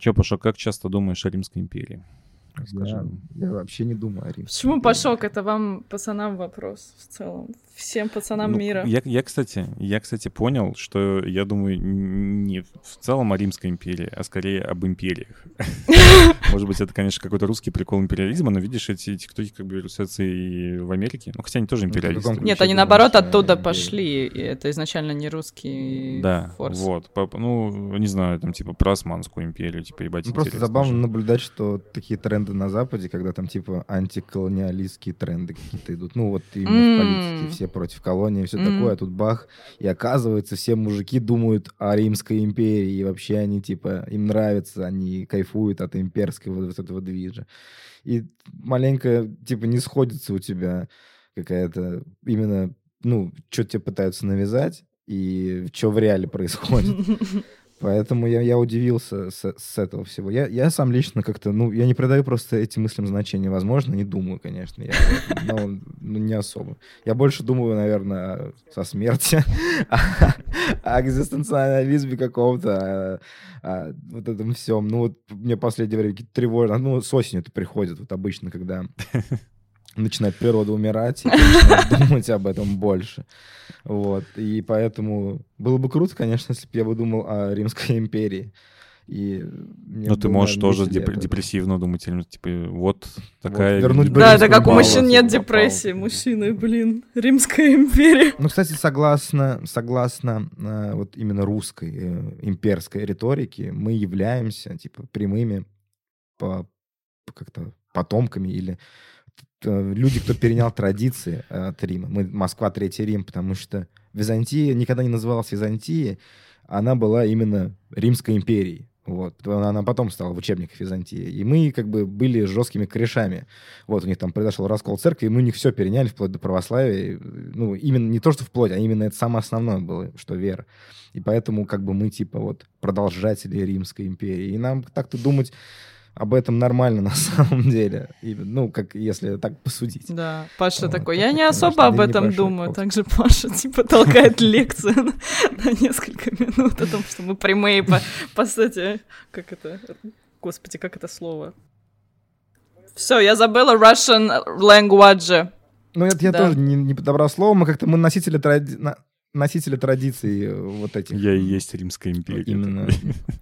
Че, Паша, как часто думаешь о Римской империи? Я, я вообще не думаю о Риме. Почему Пашок? Это вам, пацанам, вопрос в целом. Всем пацанам Ну, мира. Я, я, кстати, я, кстати, понял, что я думаю не в целом о Римской империи, а скорее об империях. Может быть, это, конечно, какой-то русский прикол империализма, но видишь, эти тиктоки как бы рисуются и в Америке. Ну, хотя они тоже Ну, империалисты. каком Нет, они наоборот оттуда империи? пошли. И это изначально не русский Да, форс. вот. По- Ну, не знаю, там, типа, про Османскую империю, типа, ебать, Ну, просто забавно же. наблюдать, что такие тренды на Западе, когда там типа антиколониалистские тренды какие-то идут. Ну вот именно М. в политике все против колонии, все М. такое, а тут бах. И оказывается, все мужики думают о Римской империи, и вообще они типа, им нравится, они кайфуют от имперского вот этого движа. И маленько типа не сходится у тебя какая-то именно, ну, что тебе пытаются навязать, и что в реале происходит. Поэтому я, я удивился с, с этого всего. Я, я сам лично как-то, ну, я не придаю просто этим мыслям значения. Возможно, не думаю, конечно, я, но ну, не особо. Я больше думаю, наверное, со смерти, о экзистенциализме каком-то, вот этом всем. Ну, вот мне последнее время тревожно. Ну, с осенью это приходит, вот обычно, когда начинает природа умирать, и думать об этом больше. Вот. И поэтому было бы круто, конечно, если бы я бы думал о Римской империи. И Ну, ты можешь тоже деп- депрессивно думать, или, типа, вот такая... вернуть бы Да, это как у мужчин нет Попал. депрессии. Мужчины, блин, Римская империя. Ну, кстати, согласно, согласно э, вот именно русской э, имперской риторике, мы являемся, типа, прямыми по, как-то потомками или люди, кто перенял традиции э, от Рима. Мы Москва, Третий Рим, потому что Византия никогда не называлась Византией, она была именно Римской империей. Вот. Она потом стала в учебниках Византии. И мы как бы были жесткими корешами. Вот у них там произошел раскол церкви, и мы у них все переняли вплоть до православия. Ну, именно не то, что вплоть, а именно это самое основное было, что вера. И поэтому как бы мы типа вот продолжатели Римской империи. И нам так-то думать об этом нормально на самом деле. И, ну, как если так посудить. Да, Паша Вот, такой, я не конечно, особо об этом думаю. Также Паша, типа, толкает лекцию на, на несколько минут о том, что мы прямые по, по сути. Как это? Господи, как это слово? Все, я забыла Russian language. Ну, это я Да. тоже не, не подобрал слово. Мы как-то мы носители, тради... носители традиций э, вот этих. Я и есть Римская империя. Именно,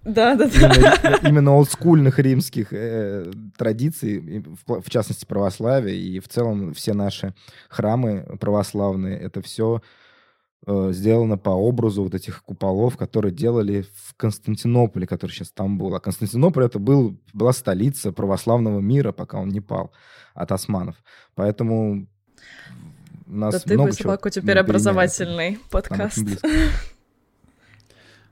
Да, да, да. именно, именно олдскульных римских э, традиций, в, частности православия, и в целом все наши храмы православные, это все сделано по образу вот этих куполов, которые делали в Константинополе, который сейчас Стамбул. А Константинополь это был, была столица православного мира, пока он не пал от османов. Поэтому нас Да ты много бы чего собаку теперь образовательный подкаст.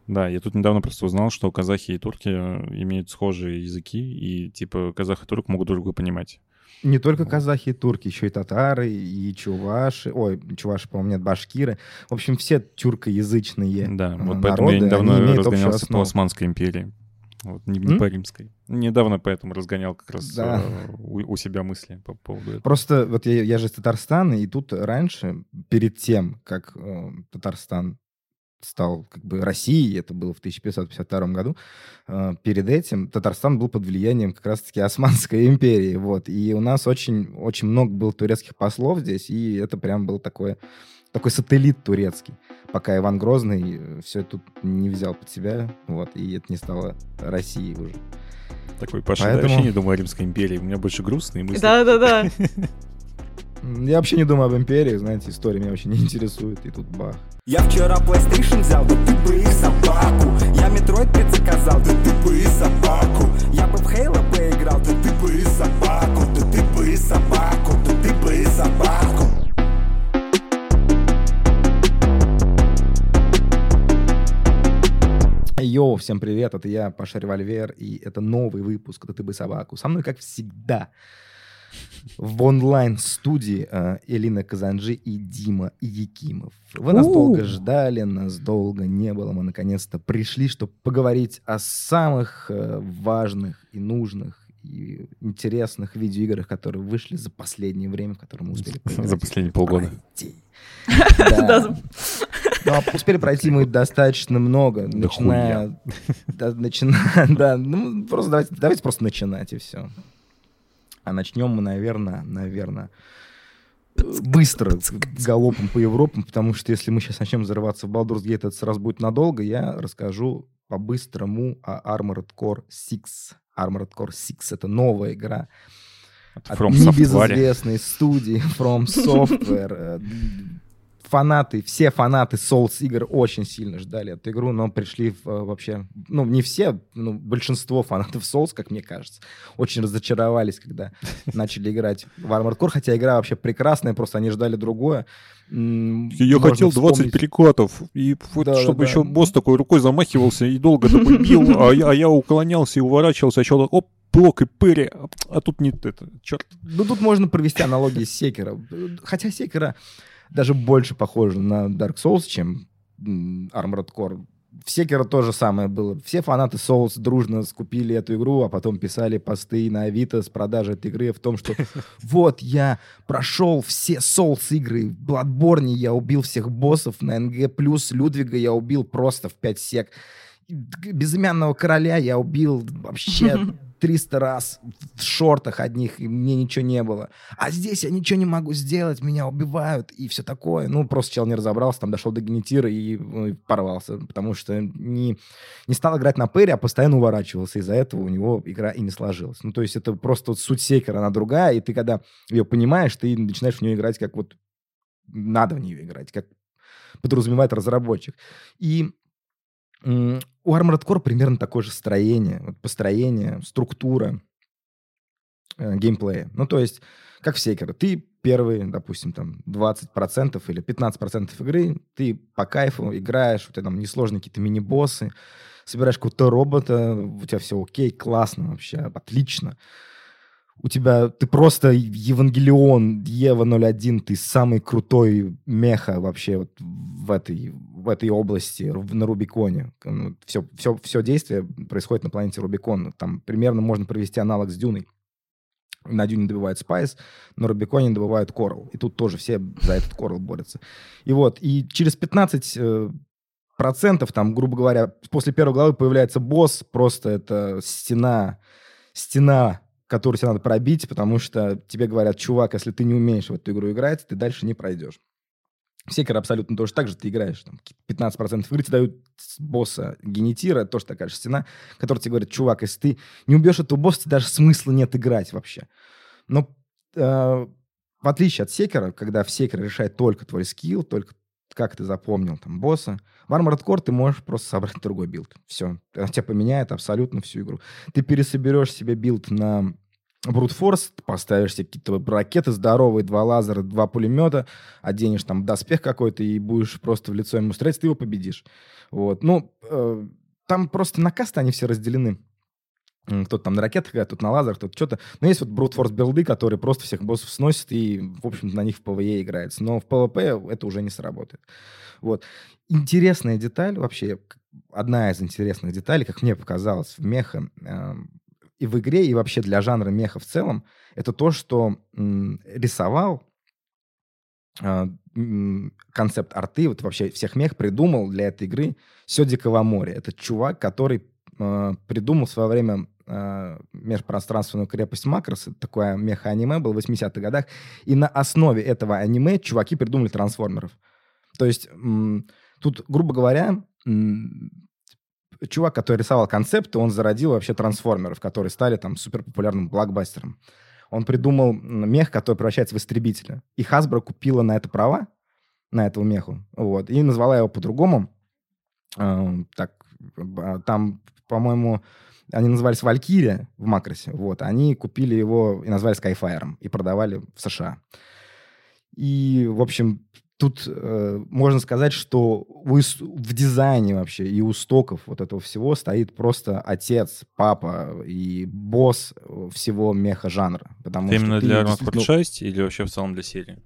Да, я тут недавно просто узнал, что казахи и турки э, имеют схожие языки, и типа казах и турк могут друг друга понимать. Не только казахи и турки, еще и татары, и чуваши. Ой, чуваши, по-моему, нет, башкиры. В общем, все тюркоязычные Да, э, вот поэтому я народы, недавно они имеют общую разгонялся по. Османской империи. Вот, не, не М? по римской. Недавно поэтому разгонял как раз Да. э, у, у себя мысли по поводу этого. Просто вот я, я же из Татарстана, и тут раньше, перед тем, как э, Татарстан стал как бы Россией, это было в 1552 году, э, перед этим Татарстан был под влиянием как раз-таки Османской империи, вот, и у нас очень, очень много было турецких послов здесь, и это прям был такой, такой сателлит турецкий, пока Иван Грозный все тут не взял под себя, вот, и это не стало Россией уже. Такой, Паша, я Поэтому- вообще не думаю о Римской империи. У меня больше грустные мысли. Да-да-да. Я вообще не думаю об империи, знаете, история меня вообще не интересует, и тут бах. Я вчера PlayStation взял, да ты бы и собаку Я Metroid 5 заказал, да ты бы и собаку Я бы в Halo поиграл, да ты бы и собаку Да ты бы и собаку, да ты бы и собаку Йоу, всем привет, это я, Паша Револьвер, и это новый выпуск «Это ты бы собаку». Со мной, как всегда, в онлайн-студии э, Элина Казанжи и Дима Якимов. Вы нас долго ждали, нас долго не было. Мы наконец-то пришли, чтобы поговорить о самых э, важных и нужных и интересных видеоиграх, которые вышли за последнее время, в которые мы успели. За последние полгода. За- Ну, а успели пройти мы достаточно много, Да начиная... да, начиная, да, ну, просто давайте, давайте просто начинать, и все. А начнем мы, наверное, наверное, быстро, галопом по Европам, потому что если мы сейчас начнем взрываться в Baldur's Gate, это сразу будет надолго, я расскажу по-быстрому о Armored Core 6. Armored Core 6 — это новая игра От от From Software. небезызвестной студии From Software. Фанаты, все фанаты Souls игр очень сильно ждали эту игру, но пришли в, э, вообще, ну, не все, ну, большинство фанатов Souls, как мне кажется, очень разочаровались, когда начали играть в Armored Core, хотя игра вообще прекрасная, просто они ждали другое. Я хотел 20 вспомнить- перекатов, и вот Да, да, чтобы да. еще босс такой рукой замахивался и долго такой бил, а я, а я уклонялся и уворачивался, а еще оп, блок и пыри, а- тут не это, черт. Ну, тут можно провести аналогии с Секера. Хотя Секера даже больше похожа на Dark Souls, чем Armored Core. В Секера то же самое было. Все фанаты Souls дружно скупили эту игру, а потом писали посты на Авито с продажей этой игры в том, что вот я прошел все Souls игры. В Bloodborne я убил всех боссов, на НГ+, Людвига я убил просто в 5 сек. Безымянного короля я убил вообще 300 раз в шортах одних, и мне ничего не было. А здесь я ничего не могу сделать, меня убивают и все такое. Ну, просто чел не разобрался, там дошел до генетира и, ну, и порвался, потому что не, не стал играть на пэре, а постоянно уворачивался. Из-за этого у него игра и не сложилась. Ну, то есть это просто вот суть секера, она другая, и ты когда ее понимаешь, ты начинаешь в нее играть как вот надо в нее играть, как подразумевает разработчик. И у Armored Core примерно такое же строение, вот построение, структура э, геймплея. Ну, то есть, как в Секеро, ты первые, допустим, там 20% или 15% игры, ты по кайфу играешь, у тебя там несложные какие-то мини-боссы, собираешь какого-то робота, у тебя все окей, классно вообще, отлично. У тебя, ты просто Евангелион, Ева 01, ты самый крутой меха вообще вот в этой, в этой области, на Рубиконе. Все, все, все действие происходит на планете Рубикон. Там примерно можно провести аналог с Дюной. На Дюне добывают спайс, на Рубиконе добывают коралл. И тут тоже все за этот коралл борются. И вот, и через 15 э, процентов, там, грубо говоря, после первой главы появляется босс, просто это стена, стена, которую тебе надо пробить, потому что тебе говорят, чувак, если ты не умеешь в эту игру играть, ты дальше не пройдешь. В Секер абсолютно тоже так же ты играешь. Там, 15% игры тебе дают босса генетира, тоже такая же стена, которая тебе говорит, чувак, если ты не убьешь этого босса, тебе даже смысла нет играть вообще. Но э, в отличие от Sekiro, когда в Sekiro решает только твой скилл, только как ты запомнил там босса, в Armored Core ты можешь просто собрать другой билд. Все. Это тебя поменяет абсолютно всю игру. Ты пересоберешь себе билд на ты поставишь себе какие-то ракеты здоровые, два лазера, два пулемета, оденешь там доспех какой-то и будешь просто в лицо ему стрелять, ты его победишь. Вот. Ну, э, там просто на касты они все разделены. Кто-то там на ракетах кто-то на лазерах, кто-то что-то. Но есть вот Force билды, которые просто всех боссов сносят и, в общем-то, на них в PvE играется. Но в PvP это уже не сработает. Вот. Интересная деталь вообще, одна из интересных деталей, как мне показалось, в меха эм, и в игре, и вообще для жанра меха в целом, это то, что м, рисовал концепт арты, вот вообще всех мех придумал для этой игры Сёди Кавамори. Это чувак, который э, придумал в свое время э, межпространственную крепость Макрос. Такое меха-аниме было в 80-х годах. И на основе этого аниме чуваки придумали трансформеров. То есть тут, грубо говоря, чувак, который рисовал концепты, он зародил вообще трансформеров, которые стали там суперпопулярным блокбастером. Он придумал мех, который превращается в истребителя. И Hasbro купила на это права, на этого меху, вот, и назвала его по-другому. Эм, так, б- там, по-моему, они назывались Валькирия в Макросе, вот, они купили его и назвали Skyfire, и продавали в США. И, в общем, тут э, можно сказать, что в, ис- в дизайне вообще и у стоков вот этого всего стоит просто отец, папа и босс э, всего меха-жанра. Потому Это именно для Armored Core 6 или вообще в целом для серии?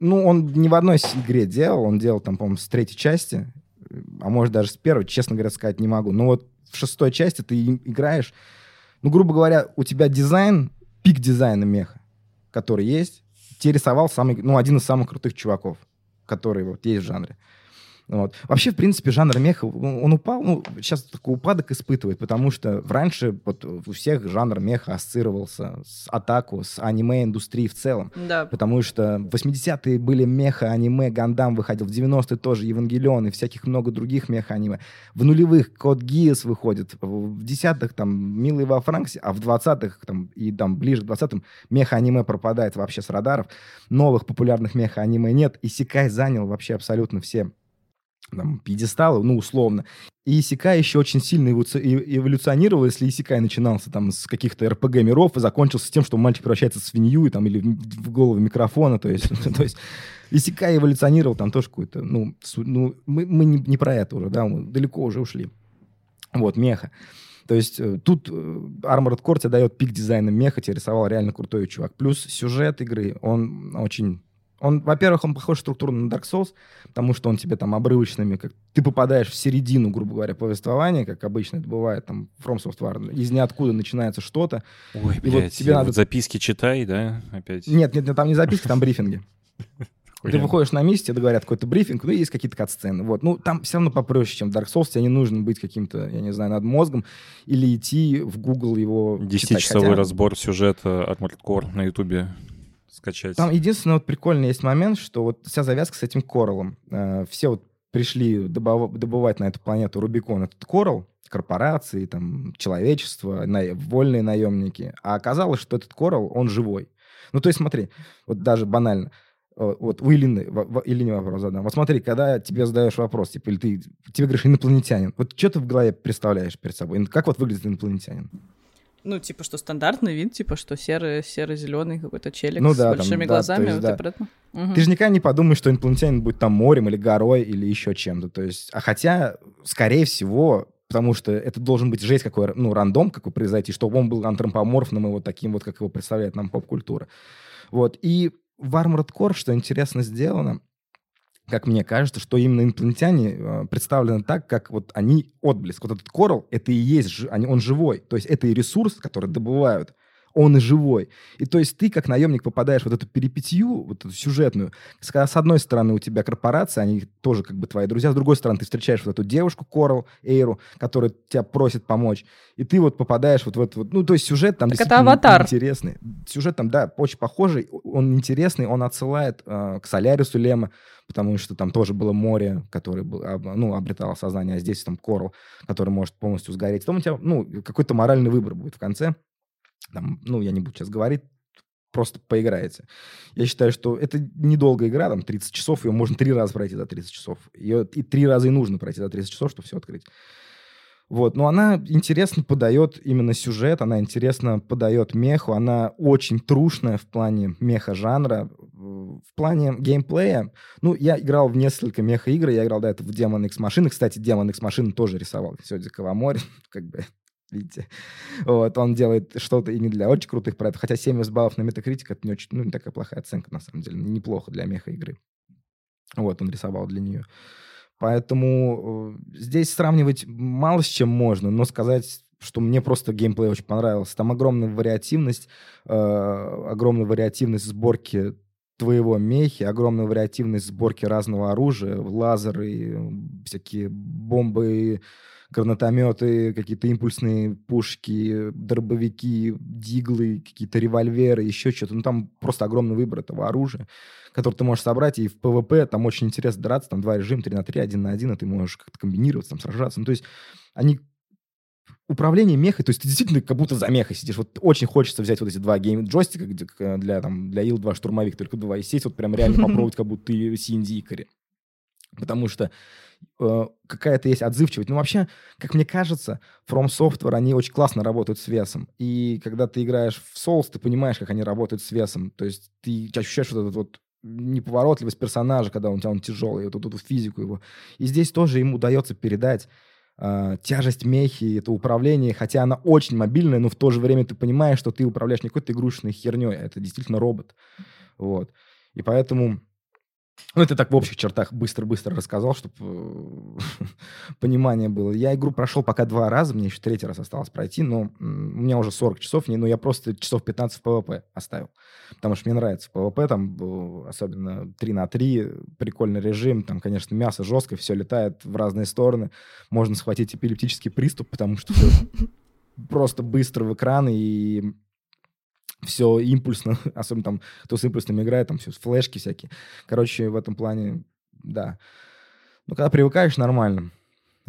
Ну, он не в одной игре делал, он делал там, по-моему, с третьей части, а может даже с первой, честно говоря, сказать не могу. Но вот в шестой части ты играешь, ну, грубо говоря, у тебя дизайн, пик дизайна меха, который есть, тебе рисовал самый, ну, один из самых крутых чуваков, который вот есть в жанре. Вот. Вообще, в принципе, жанр меха, он упал, ну, сейчас такой упадок испытывает, потому что раньше вот у всех жанр меха ассоциировался с атаку, с аниме-индустрией в целом. Да. Потому что в 80-е были меха-аниме, Гандам выходил, в 90-е тоже Евангелион и всяких много других меха-аниме. В нулевых Код Гиас выходит, в десятых там Милый во Франксе, а в двадцатых там, и там ближе к двадцатым меха-аниме пропадает вообще с радаров. Новых популярных меха-аниме нет. И Сикай занял вообще абсолютно все там, пьедесталы, ну, условно. И Исикай еще очень сильно и- эволюционировал, если Исикай начинался там с каких-то РПГ-миров и закончился тем, что мальчик превращается в свинью и, там, или в голову микрофона, то есть, то есть Исикай эволюционировал там тоже какой-то, ну, ну мы, мы не, не про это уже, да, мы далеко уже ушли. Вот, меха. То есть э, тут э, Armored Core тебе дает пик дизайна меха, тебе рисовал реально крутой чувак. Плюс сюжет игры, он очень... Он, во-первых, он похож структурно на Dark Souls, потому что он тебе там обрывочными, как ты попадаешь в середину, грубо говоря, повествования, как обычно это бывает там From Software. Из ниоткуда начинается что-то. Ой, И вот блядь, тебе надо- вот записки читай, да, опять? Нет, нет, нет, там не записки, там брифинги. Ты выходишь на месте, тебе говорят какой-то брифинг, ну, есть какие-то кат-сцены. Вот. Ну, там все равно попроще, чем в Dark Souls. Тебе не нужно быть каким-то, я не знаю, над мозгом или идти в Google его читать. Десятичасовой Хотя разбор сюжета Armored Core на Ютубе скачать. Там единственный вот прикольный есть момент, что вот вся завязка с этим кораллом. Э, все вот пришли добыва- добывать на эту планету Рубикон этот коралл, корпорации, там, человечество, на- вольные наемники. А оказалось, что этот коралл, он живой. Ну, то есть смотри, вот даже банально. Э, Вот у Илины, Илине вопрос задам. Вот смотри, когда тебе задаешь вопрос, типа, или ты, тебе говоришь инопланетянин, вот что ты в голове представляешь перед собой? Как вот выглядит инопланетянин? Ну, типа, что стандартный вид, типа, что серый, серо-зеленый какой-то челик Ну с да, там, большими да, глазами. то есть, вот да. это. Мгм. Ты же никогда не подумаешь, что инопланетянин будет там морем или горой или еще чем-то. То есть, а хотя, скорее всего, потому что это должен быть жесть какой, ну, рандом какой произойти, чтобы он был антропоморфным и вот таким вот, как его представляет нам поп-культура. Вот. И в Armored Core, что интересно сделано, как мне кажется, что именно инопланетяне э, представлены так, как вот они отблеск. Вот этот коралл, это и есть, он живой. То есть это и ресурс, который добывают, он живой. И то есть ты, как наемник, попадаешь в вот эту перипетию, вот эту сюжетную. С, одной стороны у тебя корпорация, они тоже как бы твои друзья, с другой стороны ты встречаешь вот эту девушку Корал, Эйру, которая тебя просит помочь. И ты вот попадаешь вот в это вот... Ну, то есть сюжет там Так это «Аватар». интересный. Сюжет там, да, очень похожий, он интересный, он отсылает э, к Солярису Лема, потому что там тоже было море, которое был, об- ну, обретало сознание, а здесь там Корал, который может полностью сгореть. Потом у тебя, ну, какой-то моральный выбор будет в конце. Там, ну, я не буду сейчас говорить, просто поиграете. Я считаю, что это недолгая игра, там 30 часов, ее можно три раза пройти за 30 часов. Ее и три раза и нужно пройти за 30 часов, чтобы все открыть. Вот, но она интересно подает именно сюжет, она интересно подает меху, она очень трушная в плане меха-жанра, в плане геймплея. Ну, я играл в несколько меха-игр, я играл до этого в Demon X машины. Кстати, Demon X машины тоже рисовал Сёдзи Кавамори, как бы, видите. Вот, он делает что-то и не для очень крутых проектов, хотя 70 баллов на Metacritic это не очень, ну, не такая плохая оценка, на самом деле, неплохо для меха-игры. Вот, он рисовал для нее. Поэтому э, здесь сравнивать мало с чем можно, но сказать, что мне просто геймплей очень понравился. Там огромная вариативность, э, огромная вариативность сборки твоего мехи, огромная вариативность сборки разного оружия, лазеры, всякие бомбы, гранатометы, какие-то импульсные пушки, дробовики, Deagle ы, какие-то револьверы, еще что-то. Ну, там просто огромный выбор этого оружия, которое ты можешь собрать, и в ПВП там очень интересно драться, там два режима, 3 на 3, 1 на 1, и ты можешь как-то комбинироваться, там сражаться. Ну, то есть они управление мехой, то есть ты действительно как будто за мехой сидишь. Вот очень хочется взять вот эти два гейм джойстика к- для, там, для Ил-2 штурмовик, только два, и сесть вот прям реально попробовать, как будто ты CND Икари. Потому что э, какая-то есть отзывчивость. Ну, вообще, как мне кажется, From Software, они очень классно работают с весом. И когда ты играешь в Souls, ты понимаешь, как они работают с весом. То есть ты ощущаешь вот этот вот неповоротливость персонажа, когда он у тебя он тяжелый, вот эту, эту физику его. И здесь тоже ему удается передать э, тяжесть мехи, это управление, хотя она очень мобильная, но в то же время ты понимаешь, что ты управляешь не какой-то игрушечной херней, а это действительно робот. Вот. И поэтому Ну, это так в общих чертах быстро-быстро рассказал, чтобы понимание было. Я игру прошел пока два раза, мне еще третий раз осталось пройти, но у меня уже 40 часов, не, но я просто часов 15 в PvP оставил. Потому что мне нравится PvP, там э, особенно 3 на 3, прикольный режим, там, конечно, мясо жесткое, все летает в разные стороны, можно схватить эпилептический приступ, потому что просто быстро в экран и все импульсно, особенно там, кто с импульсным играет, там все, флешки всякие. Короче, в этом плане, да. Ну, когда привыкаешь, нормально.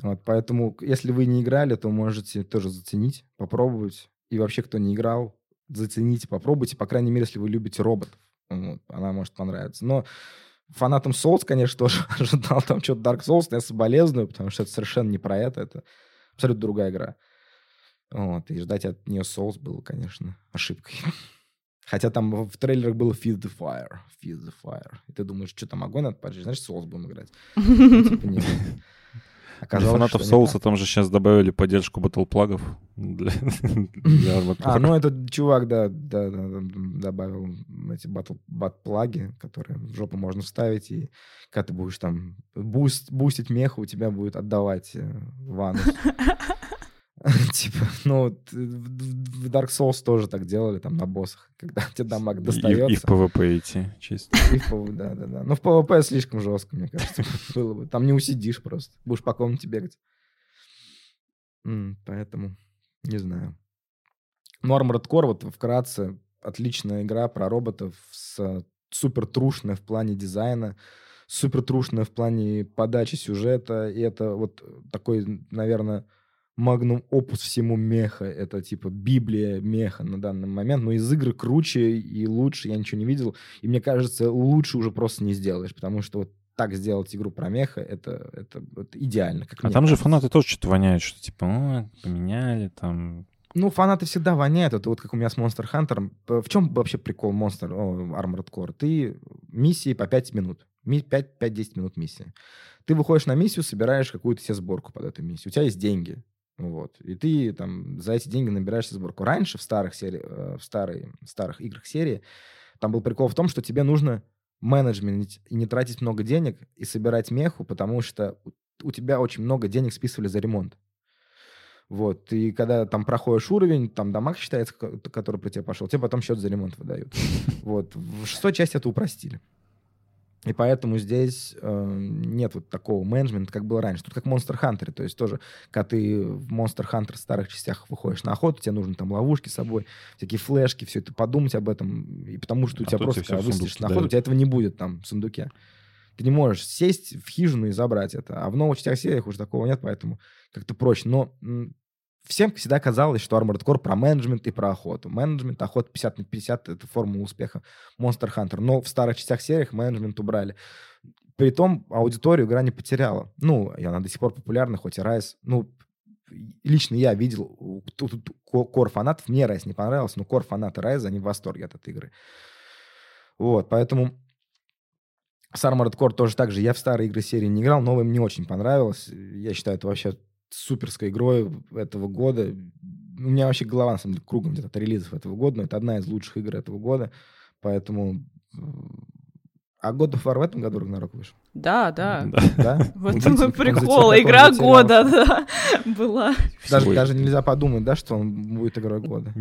Вот, поэтому, если вы не играли, то можете тоже заценить, попробовать. И вообще, кто не играл, зацените, попробуйте. По крайней мере, если вы любите роботов. Вот, она может понравиться. Но фанатам Souls, конечно, тоже ожидал там что-то Dark Souls, но я соболезную, потому что это совершенно не про это. Это абсолютно другая игра. Вот, и ждать от нее Souls было, конечно, ошибкой. Хотя там в трейлерах было Feed the Fire, Feed the Fire. И ты думаешь, что там огонь надо поджечь, значит, Souls будем играть. Ну, типа, нет. Для Оказалось, фанатов соуса там же сейчас добавили поддержку батлплагов для, А, ну этот чувак, да, да, да, да, добавил эти butt, butt plug и, которые в жопу можно вставить, и когда ты будешь там буст, бустить меха, у тебя будет отдавать э, в анус. Типа, ну, э, в Dark Souls тоже так делали, там, на боссах, когда тебе дамаг И- И, достается. и в PvP идти, чисто. И в PV, да, да, да. Ну, в PvP слишком жестко, мне кажется, было бы. Там не усидишь просто. Будешь по комнате бегать. Поэтому, не знаю. Ну, Armored Core, вот вкратце, отличная игра про роботов с супер трушная в плане дизайна, супер трушная в плане подачи сюжета. И это вот такой, наверное, магнум опус всему меха. Это типа библия меха на данный момент. Но из игры круче и лучше я ничего не видел. И мне кажется, лучше уже просто не сделаешь, потому что вот так сделать игру про меха, это, это, это идеально. А там же кажется. фанаты тоже что-то воняют, что типа, «О, поменяли там. Ну, фанаты всегда воняют. Это вот как у меня с Monster Hunter. В чем вообще прикол Monster о, Armored Core? Ты миссии по 5 минут. Ми- 5 5-10 минут миссии. Ты выходишь на миссию, собираешь какую-то себе сборку под эту миссию. У тебя есть деньги. Вот. И ты там за эти деньги набираешь себе сборку. Раньше в старых, сери... э, в старой... в старых играх серии там был прикол в том, что тебе нужно менеджмент и не тратить много денег и собирать меху, потому что у- тебя очень много денег списывали за ремонт. Вот, и когда там проходишь уровень, там дамаг считается, ко- который про тебя пошел, тебе потом счет за ремонт выдают. Вот, в шестой части это упростили. И поэтому здесь э, нет вот такого менеджмента, как было раньше. Тут как в Monster Hunter, то есть тоже, когда ты в Monster Hunter старых частях выходишь на охоту, тебе нужно там ловушки с собой, всякие флешки, все это подумать об этом, и потому что у А тебя просто, когда в выследишь на охоту, у тебя этого не будет там в сундуке. Ты не можешь сесть в хижину и забрать это. А в новых частях сериях уже такого нет, поэтому как-то проще. Но м, всем всегда казалось, что Armored Core про менеджмент и про охоту. Менеджмент, охота 50 на 50 — это формула успеха Monster Hunter. Но в старых частях сериях менеджмент убрали. Притом аудиторию игра не потеряла. Ну, и она до сих пор популярна, хоть и Rise. Ну, лично я видел тут- тут ко- кор фанатов, мне Rise не понравился, но кор фанаты Rise, они в восторге от этой игры. Вот, поэтому с Armored Core тоже так же. Я в старые игры серии не играл, новая мне очень понравилась. Я считаю, это вообще суперской игрой этого года. У меня вообще голова, на самом деле, кругом где-то от релизов этого года, но это одна из лучших игр этого года. Поэтому... м, А God of War в этом году Рагнарок вышел? Да, да. Да. Да? В этом Удивительно, и как он прикол. Игра года, да, была. Даже, даже нельзя подумать, да, что он будет игрой года.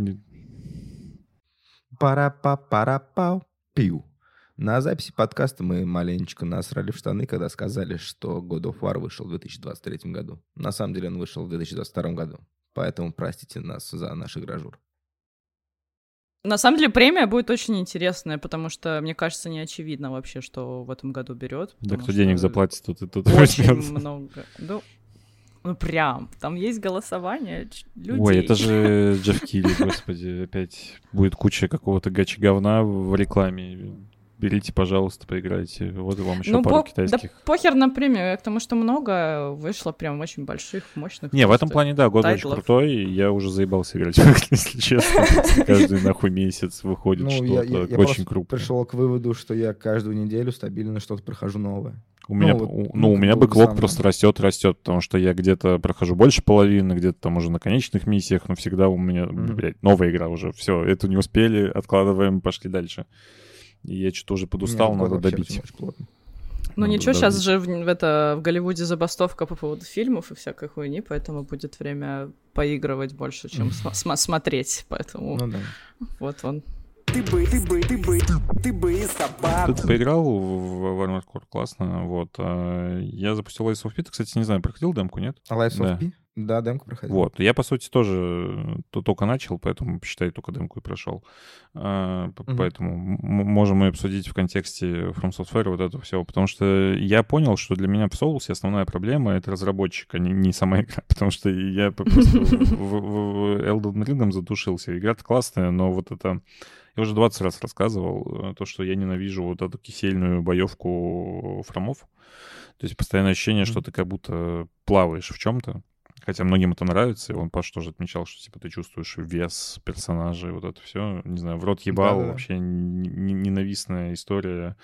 пара па пара пау пиу На записи подкаста мы маленечко насрали в штаны, когда сказали, что God of War вышел в 2023 году. На самом деле он вышел в 2022 году. Поэтому простите нас за наш игражур. На самом деле премия будет очень интересная, потому что, мне кажется, не очевидно вообще, что в этом году берет. Да кто денег заплатит, тут и тут Очень возьмёт. много. Ну, ну, прям. Там есть голосование людей. Ой, это же Джефф Кили, господи, опять будет куча какого-то гачи говна в рекламе. Берите, пожалуйста, поиграйте. Вот вам еще Ну, пару по- китайских. да похер на премию, я к тому, что много вышло прям очень больших, мощных. Не, в этом плане, да, год очень тайтлов. крутой, и я уже заебался играть, если честно. Каждый нахуй месяц выходит Ну, что-то я, я- я очень крупное. пришел к выводу, что я каждую неделю стабильно что-то прохожу новое. У меня, вот, у- ну, ну, у меня бы бэклог самое. просто растет, растет, потому что я где-то прохожу больше половины, где-то там уже на конечных миссиях, но всегда у меня, Мгм. блядь, новая игра уже. Все, эту не успели, откладываем, пошли дальше. Я что-то уже подустал, год надо вообще добить. Ну Надо ничего, сейчас давить. же в, в это, в Голливуде забастовка по поводу фильмов и всякой хуйни, поэтому будет время поигрывать больше, чем сма- смотреть. Поэтому Ну да. вот он. Ты бы, ты бы, ты бы, ты бы собаку. Ты поиграл в в Armored Core, классно, вот. а, Я запустил Lies of P, ты, кстати, не знаю, проходил демку, нет? А Lies of Да. P? Да, демку проходил. Вот, я, по сути, тоже то- только начал, поэтому, считай, только демку и прошел. Мгм. Поэтому можем и обсудить в контексте From Software вот это все, потому что я понял, что для меня в Souls основная проблема — это разработчик, а не, не сама игра, потому что я просто в, Elden Ring задушился. Игра-то классная, но вот это... Я уже 20 раз рассказывал, э, то, что я ненавижу вот эту кисельную боевку фромов. То есть постоянное ощущение, что ты как будто плаваешь в чем-то. Хотя многим это нравится, и он Паш тоже отмечал, что типа ты чувствуешь вес персонажей, вот это все. Не знаю, в рот ебал, Да-да-да. вообще ненавистная история.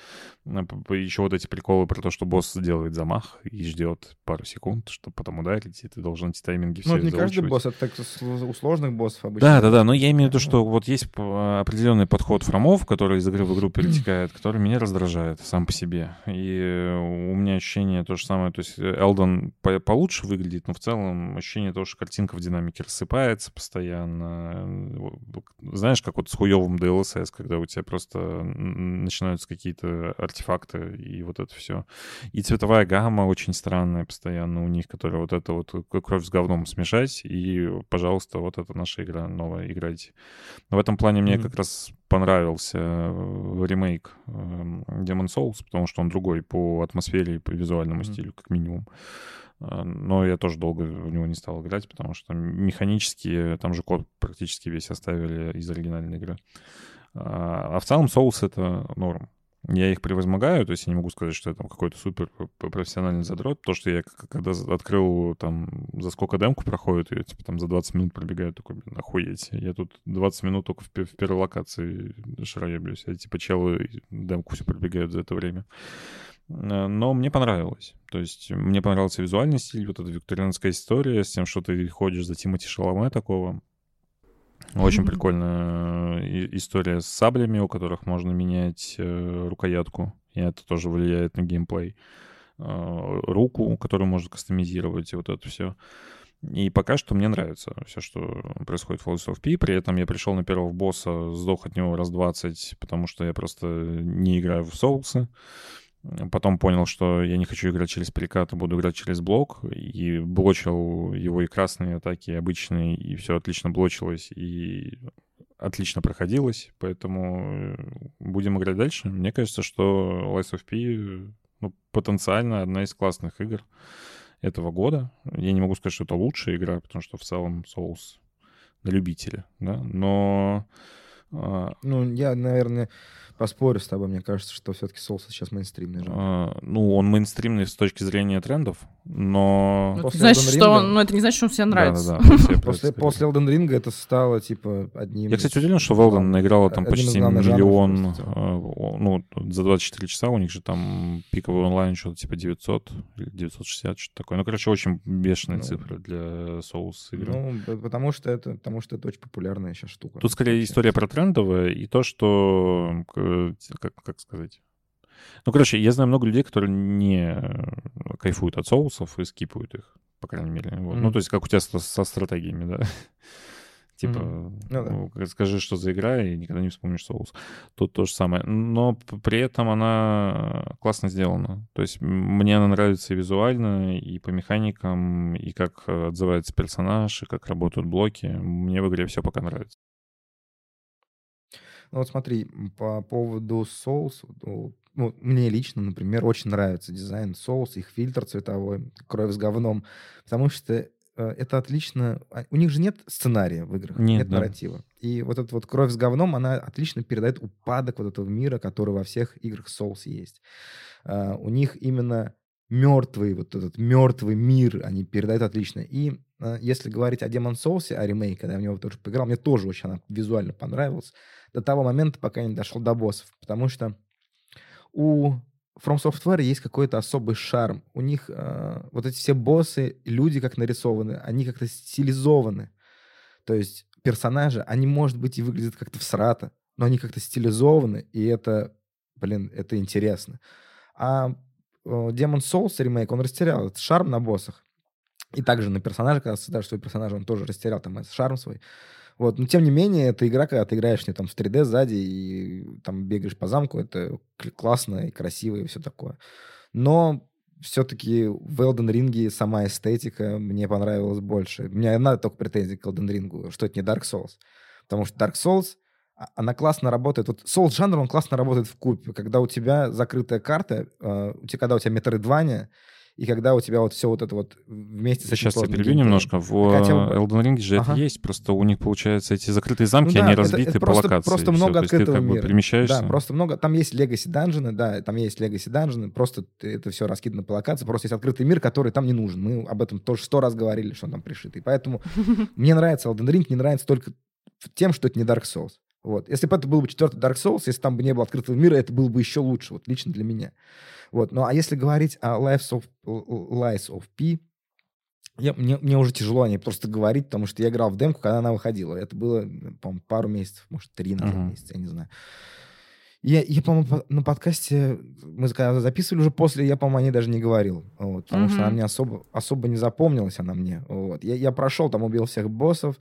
Еще вот эти приколы про то, что босс делает замах и ждет пару секунд, чтобы потом ударить, и ты должен эти тайминги все Ну, не каждый босс, это так у сложных боссов обычно. да, да, да, но я имею в виду, что вот есть п- определенный подход фромов, который из игры в игру перетекает, который меня раздражает сам по себе. И э, у меня ощущение то же самое, то есть Элдон по- получше выглядит, но в целом ощущение того, что картинка в динамике рассыпается постоянно. Знаешь, как вот с хуевым DLSS, когда у тебя просто начинаются какие-то артефакты и вот это все. И цветовая гамма очень странная постоянно у них, которая вот это вот кровь с говном смешать, и, пожалуйста, вот это наша игра новая, играйте. Но в этом плане мне Мгм. как раз понравился э, ремейк э, Demon Souls, потому что он другой по атмосфере и по визуальному Мгм. стилю, как минимум. А, Но я тоже долго в него не стал играть, потому что механически там же код практически весь оставили из оригинальной игры. А а в целом соус это норм. Я их превозмогаю, то есть я не могу сказать, что я там какой-то супер профессиональный задрот. То, что я когда открыл там, за сколько демку проходит, я типа там за 20 минут пробегаю, такой, блин, охуеть. Я тут 20 минут только в, в первой локации шароеблюсь, а типа челы демку все пробегают за это время. Э, Но мне понравилось. То есть мне понравился визуальный стиль, вот эта викторианская история с тем, что ты ходишь за Тимати Шаломе такого. Очень прикольная и- история с саблями, у которых можно менять э, рукоятку, и это тоже влияет на геймплей. Э, руку, которую можно кастомизировать, и вот это все. И пока что мне нравится все, что происходит в Fallout of P. При этом я пришел на первого босса, сдох от него раз 20, потому что я просто не играю в соусы. Потом понял, что я не хочу играть через перекат, а буду играть через блок. И блочил его и красные атаки, и обычные, и все отлично блочилось, и отлично проходилось. Поэтому э, будем играть дальше. Мне кажется, что Lies of P ну, потенциально одна из классных игр этого года. Я не могу сказать, что это лучшая игра, потому что в целом Souls на любителя, да, но а, Ну, я, наверное, поспорю с тобой. Мне кажется, что все-таки соус сейчас мейнстримный жанр. а, ну, он мейнстримный с точки зрения трендов, но... Ну, это После не значит, Elden что Ring, он, ну, это не значит, что он всем нравится. Да-да-да, все про После, после Elden Ring это стало, типа, одним... Я, кстати, удивлен, что Велден наиграла там одним из почти миллион, в э, ну, за 24 часа у них же там пиковый онлайн что-то типа 900 или 960, что-то такое. Ну, короче, очень бешеные Ну, цифры для соус игры. Ну, потому что это, потому что это очень популярная сейчас штука. Тут скорее история про трендовое и то, что, как, как сказать... Ну, короче, я знаю много людей, которые не э, кайфуют от соусов и скипают их, по крайней мере. Вот. Ну, Мгм. то есть как у тебя со, со стратегиями, да? Типа, Мгм. Ну да. ну, скажи, что за игра, и никогда не вспомнишь соус. Тут то же самое. Но при этом она классно сделана. То есть мне она нравится и визуально, и по механикам, и как э, отзывается персонаж, и как работают блоки. Мне в игре все пока нравится. Ну вот смотри, по поводу соус, ну, ну, мне лично, например, очень нравится дизайн соус, их фильтр цветовой, кровь с говном, потому что э, это отлично... а, У них же нет сценария в играх, Нет, нет да. нарратива. И вот эта вот кровь с говном, она отлично передает упадок вот этого мира, который во всех играх соус есть. А, У них именно мертвый, вот этот мертвый мир они передают отлично. И если говорить о Demon Souls, о ремейке, когда я в него тоже поиграл, мне тоже очень она визуально понравилась до того момента, пока не дошел до боссов. Потому что у From Software есть какой-то особый шарм. У них э, вот эти все боссы, люди как нарисованы, они как-то стилизованы. То есть персонажи, они, может быть, и выглядят как-то всрато, но они как-то стилизованы, и это, блин, это интересно. А э, Demon Souls ремейк, он растерял этот шарм на боссах. И также на персонаже, когда создашь свой персонаж, он тоже растерял там этот шарм свой. Вот. Но тем не менее, это игра, когда ты играешь не там в 3D сзади и там бегаешь по замку, это кл- классно и красиво и все такое. Но все-таки в Elden Ring сама эстетика мне понравилась больше. У меня одна только претензия к Elden Ring, что это не Dark Souls. Потому что Dark Souls, а- она классно работает. Вот Souls жанр, он классно работает в купе. Когда у тебя закрытая карта, э, у тебя, когда у тебя метроидвания, и когда у тебя вот все вот это вот вместе с Сейчас я перебью геймплеем. немножко. В Хотя бы- Elden Ring же Ага. это есть, просто у них, получается, эти закрытые замки, Ну да, они это- разбиты это по просто- локации. просто и много То есть ты открытого как бы мира. перемещаешься. Да, просто много. Там есть Legacy Dungeon, да, там есть Legacy Dungeon, просто это все раскидано по локации, просто есть открытый мир, который там не нужен. Мы об этом тоже сто раз говорили, что он там пришитый. Поэтому мне нравится Elden Ring, не нравится только тем, что это не Dark Souls. Вот. Если бы это был бы четвертый Dark Souls, если там бы не было открытого мира, это было бы еще лучше, вот лично для меня. Вот. Ну, а если говорить о Lives of, Lies of P, я, мне, мне уже тяжело о ней просто говорить, потому что я играл в демку, когда она выходила. Это было, по-моему, пару месяцев, может, три назад Мгм. месяца, я не знаю. Я, я по-моему, по- на подкасте, мы когда записывали уже после, я, по-моему, о ней даже не говорил. Вот, потому что Мгм. она мне особо, особо не запомнилась, она мне. Вот. Я, я прошел, там убил всех боссов,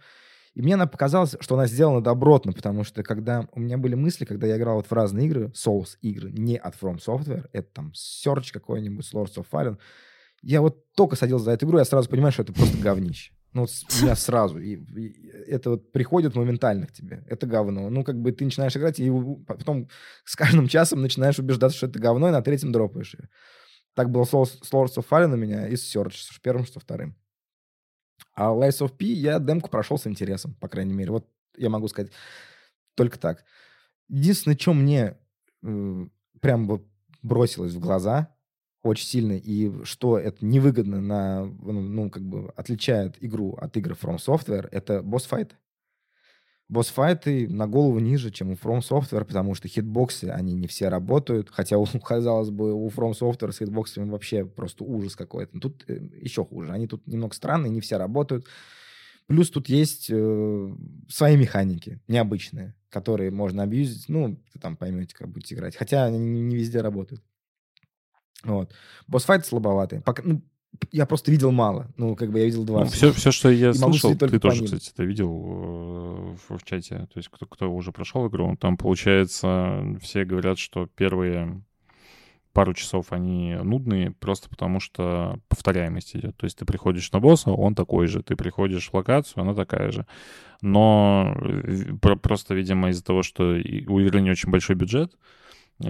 и мне она показалась, что она сделана добротно, потому что когда у меня были мысли, когда я играл вот в разные игры, Souls игры, не от From Software, это там Search какой-нибудь, Lords of Fallen, я вот только садился за эту игру, я сразу понимаю, что это просто говнище. Ну, вот с- у меня сразу. И, и это вот приходит моментально к тебе. Это говно. Ну, как бы ты начинаешь играть, и потом с каждым часом начинаешь убеждаться, что это говно, и на третьем дропаешь ее. Так было с Lords с of Fallen у меня и с Search, что первым, что вторым. А Lies of P я демку прошел с интересом, по крайней мере. Вот я могу сказать только так. Единственное, что мне э, прям вот бросилось в глаза очень сильно, и что это невыгодно на, ну, ну, как бы отличает игру от игр From Software, это босс-файты. Босс-файты на голову ниже, чем у From Software, потому что хитбоксы, они не все работают, хотя, казалось бы, у From Software с хитбоксами вообще просто ужас какой-то. Но Тут э, еще хуже. Они тут немного странные, не все работают. Плюс тут есть э, свои механики, необычные, которые можно абьюзить. Ну, вы там поймете, как будете играть. Хотя они не везде работают. Вот. Босс-файты слабоватые. Пока, ну, я просто видел мало. Ну, как бы я видел два. все, все, что я И слышал, ты по тоже, кстати, это видел э, в, в чате. То есть кто, кто уже прошел игру, там, получается, все говорят, что первые пару часов они нудные, просто потому что повторяемость идет. То есть ты приходишь на босса, он такой же. Ты приходишь в локацию, она такая же. Но э, про- просто, видимо, из-за того, что у игры не очень большой бюджет,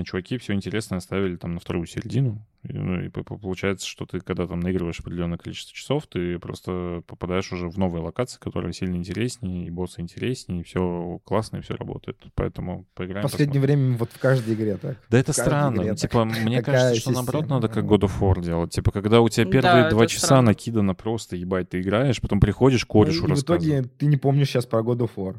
чуваки все интересное оставили там на вторую середину. И, ну, и по- по- получается, что ты, когда там наигрываешь определенное количество часов, ты просто попадаешь уже в новые локации, которые сильно интереснее, и боссы интереснее, и все классно, и все работает. Поэтому В поиграем. последнее время вот в каждой игре так. Да это в странно. игре Ну, так. Типа, мне Такая кажется, что наоборот система. надо как God of War делать. Типа, когда у тебя Да, первые это два часа странно. накидано просто, ебать, ты играешь, потом приходишь, корешу Ну, и в итоге ты не помнишь сейчас про God of War.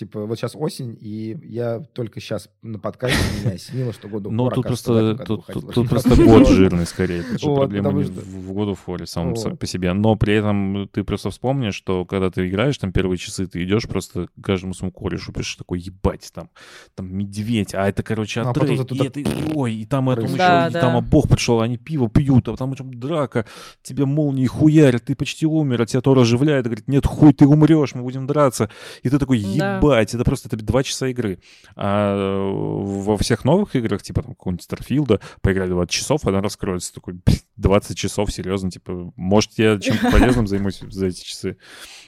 Типа, вот сейчас осень, и я только сейчас на подкасте меня осенило, что War, Ну, тут просто, году тут, тут, просто год жирный скорее. Это же Вот, проблема не что- в War самом Вот. по себе. Но при этом ты просто вспомнишь, что когда ты играешь там первые часы, ты идешь просто к каждому своему корешу, пишешь такой, ебать, там, там медведь, а это, короче, Ну, а зато и это, и- ой, и там это, еще, Да, и там а бог пришел, они пиво пьют, а там там драка, тебя молнии хуярят, ты почти умер, а тебя Тор оживляет, говорит, нет, хуй, ты умрешь, мы будем драться. И ты такой, Да. Ебать, это просто это два часа игры. А во всех новых играх, типа там какого-нибудь Старфилда, поиграли 20 часов, она раскроется. Такой, «Блин, 20 часов, серьезно, типа, может, я чем-то полезным займусь за эти часы.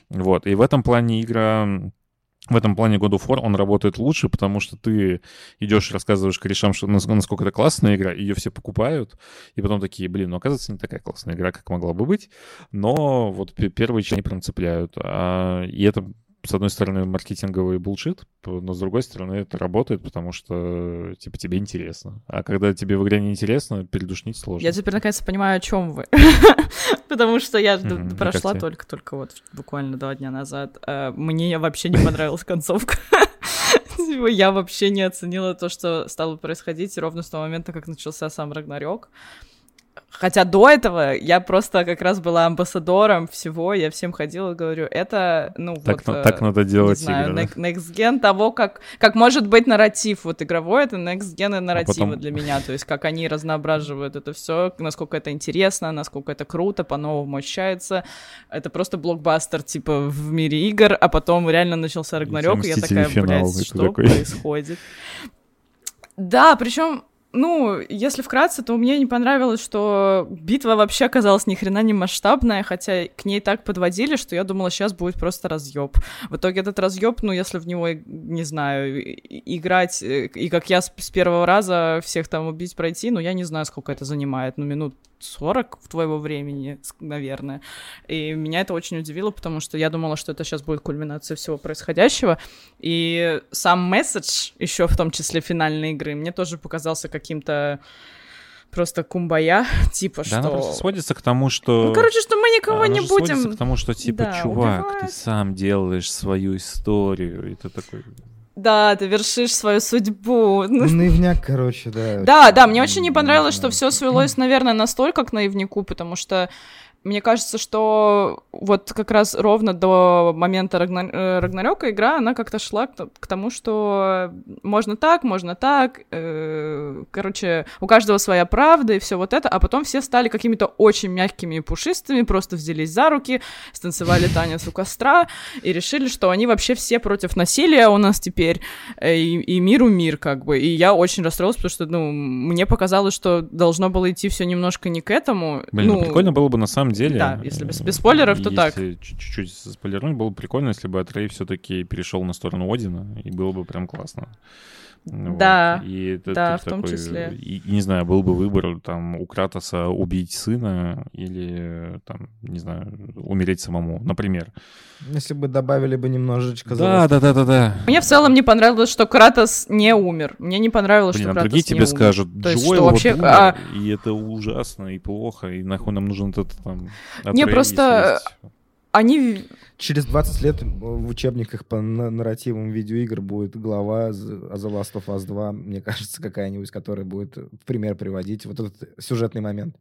Вот. И в этом плане игра... В этом плане God of War он работает лучше, потому что ты идешь и рассказываешь корешам, что, нас- насколько это классная игра, ее все покупают, и потом такие, блин, ну оказывается не такая классная игра, как могла бы быть, но вот пе- первые части прям цепляют. А, и это с одной стороны, маркетинговый булшит, но с другой стороны, это работает, потому что, типа, тебе интересно. А когда тебе в игре не интересно, передушнить сложно. Я теперь наконец понимаю, о чем вы. Потому что я прошла только-только вот буквально два дня назад. Э, Мне вообще не понравилась концовка. Типа, Я вообще не оценила то, что стало происходить ровно с того момента, как начался сам Рагнарёк. Хотя до этого я просто как раз была амбассадором всего, я всем ходила и говорю, это, ну Так, вот... на- э, так надо делать не знаю, игры, да? next gen того, как, как может быть нарратив вот игровой, это next gen нарратива потом- для меня, то есть как они разноображивают это все, насколько это интересно, насколько это круто, по-новому ощущается. Это просто блокбастер типа в мире игр, а потом реально начался Рагнарёк, и я «Мстители. такая, Финал», блядь, что такой. происходит? Да, причем, ну, если вкратце, то мне не понравилось, что битва вообще оказалась ни хрена не масштабная, хотя к ней так подводили, что я думала, сейчас будет просто разъеб. В итоге этот разъеб, ну, если в него, не знаю, играть, э, и как я с первого раза всех там убить, пройти, ну, я не знаю, сколько это занимает, ну, минут 40 в твоего времени, наверное. И меня это очень удивило, потому что я думала, что это сейчас будет кульминация всего происходящего. И сам месседж, еще в том числе финальной игры, мне тоже показался каким-то просто кумбая, типа Да, что... она просто сводится к тому, что... Ну, короче, что мы никого Она не будем... к тому, что, типа, да, чувак, ты убивать. сам делаешь свою историю, и ты такой... Да, ты вершишь свою судьбу. Наивняк, короче, да. Да, да, мне очень не понравилось, что все свелось, наверное, настолько к наивнику, потому что мне кажется, что вот как раз ровно до момента Рагна... э, Рагнарёка игра, она как-то шла к, тому, что можно так, можно так, э, короче, у каждого своя правда и все вот это, а потом все стали какими-то очень мягкими и пушистыми, просто взялись за руки, станцевали танец у костра и решили, что они вообще все против насилия у нас теперь, э, и, и миру мир, как бы. И я очень расстроилась, потому что, ну, мне показалось, что должно было идти все немножко не к этому. Блин, ну, ну, прикольно было бы на самом деле. да, если без- без спойлеров, то так. Чуть-чуть спойлернуть, было бы прикольно, если бы Атрей все-таки перешел на сторону Одина, и было бы прям классно. Да, и это да, в том такой, числе. И, и не знаю, был бы выбор там у Кратоса убить сына или там, не знаю, умереть самому, например. Если бы добавили бы немножечко... Да, да, да, да, да. Мне в целом не понравилось, что Кратос не умер. Мне не понравилось, Блин, что а Кратос другие не тебе умер. скажут, То есть, что вот вообще, умер, а- и это ужасно, и плохо, и нахуй нам нужен этот там... Не, просто есть. Они... Через 20 лет в учебниках по на- нарративам видеоигр будет глава о The Last of Us 2, мне кажется, какая-нибудь, которая будет в пример приводить вот этот сюжетный момент.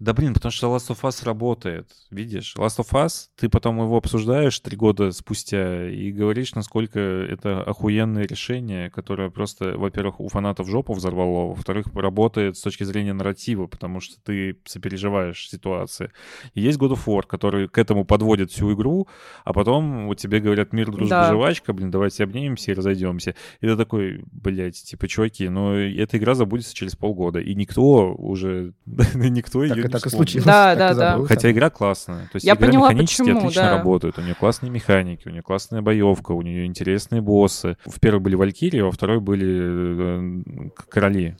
Да блин, потому что Last of Us работает, видишь? Last of Us, ты потом его обсуждаешь три года спустя и говоришь, насколько это охуенное решение, которое просто, во-первых, у фанатов жопу взорвало, во-вторых, работает с точки зрения нарратива, потому что ты сопереживаешь ситуации. И есть God of War, который к этому подводит всю игру, а потом вот тебе говорят мир, дружба, Да. жвачка, блин, давайте обнимемся и разойдемся. И ты такой, блядь, типа, чуваки, но эта игра забудется через полгода, и никто уже, никто ее И так и случилось. Да, да, да. Хотя игра классная. То есть Я игра поняла, механически почему, отлично да. работает. У нее классные механики, у нее классная боевка, у нее интересные боссы. В первой были Валькирии, во второй были э, короли.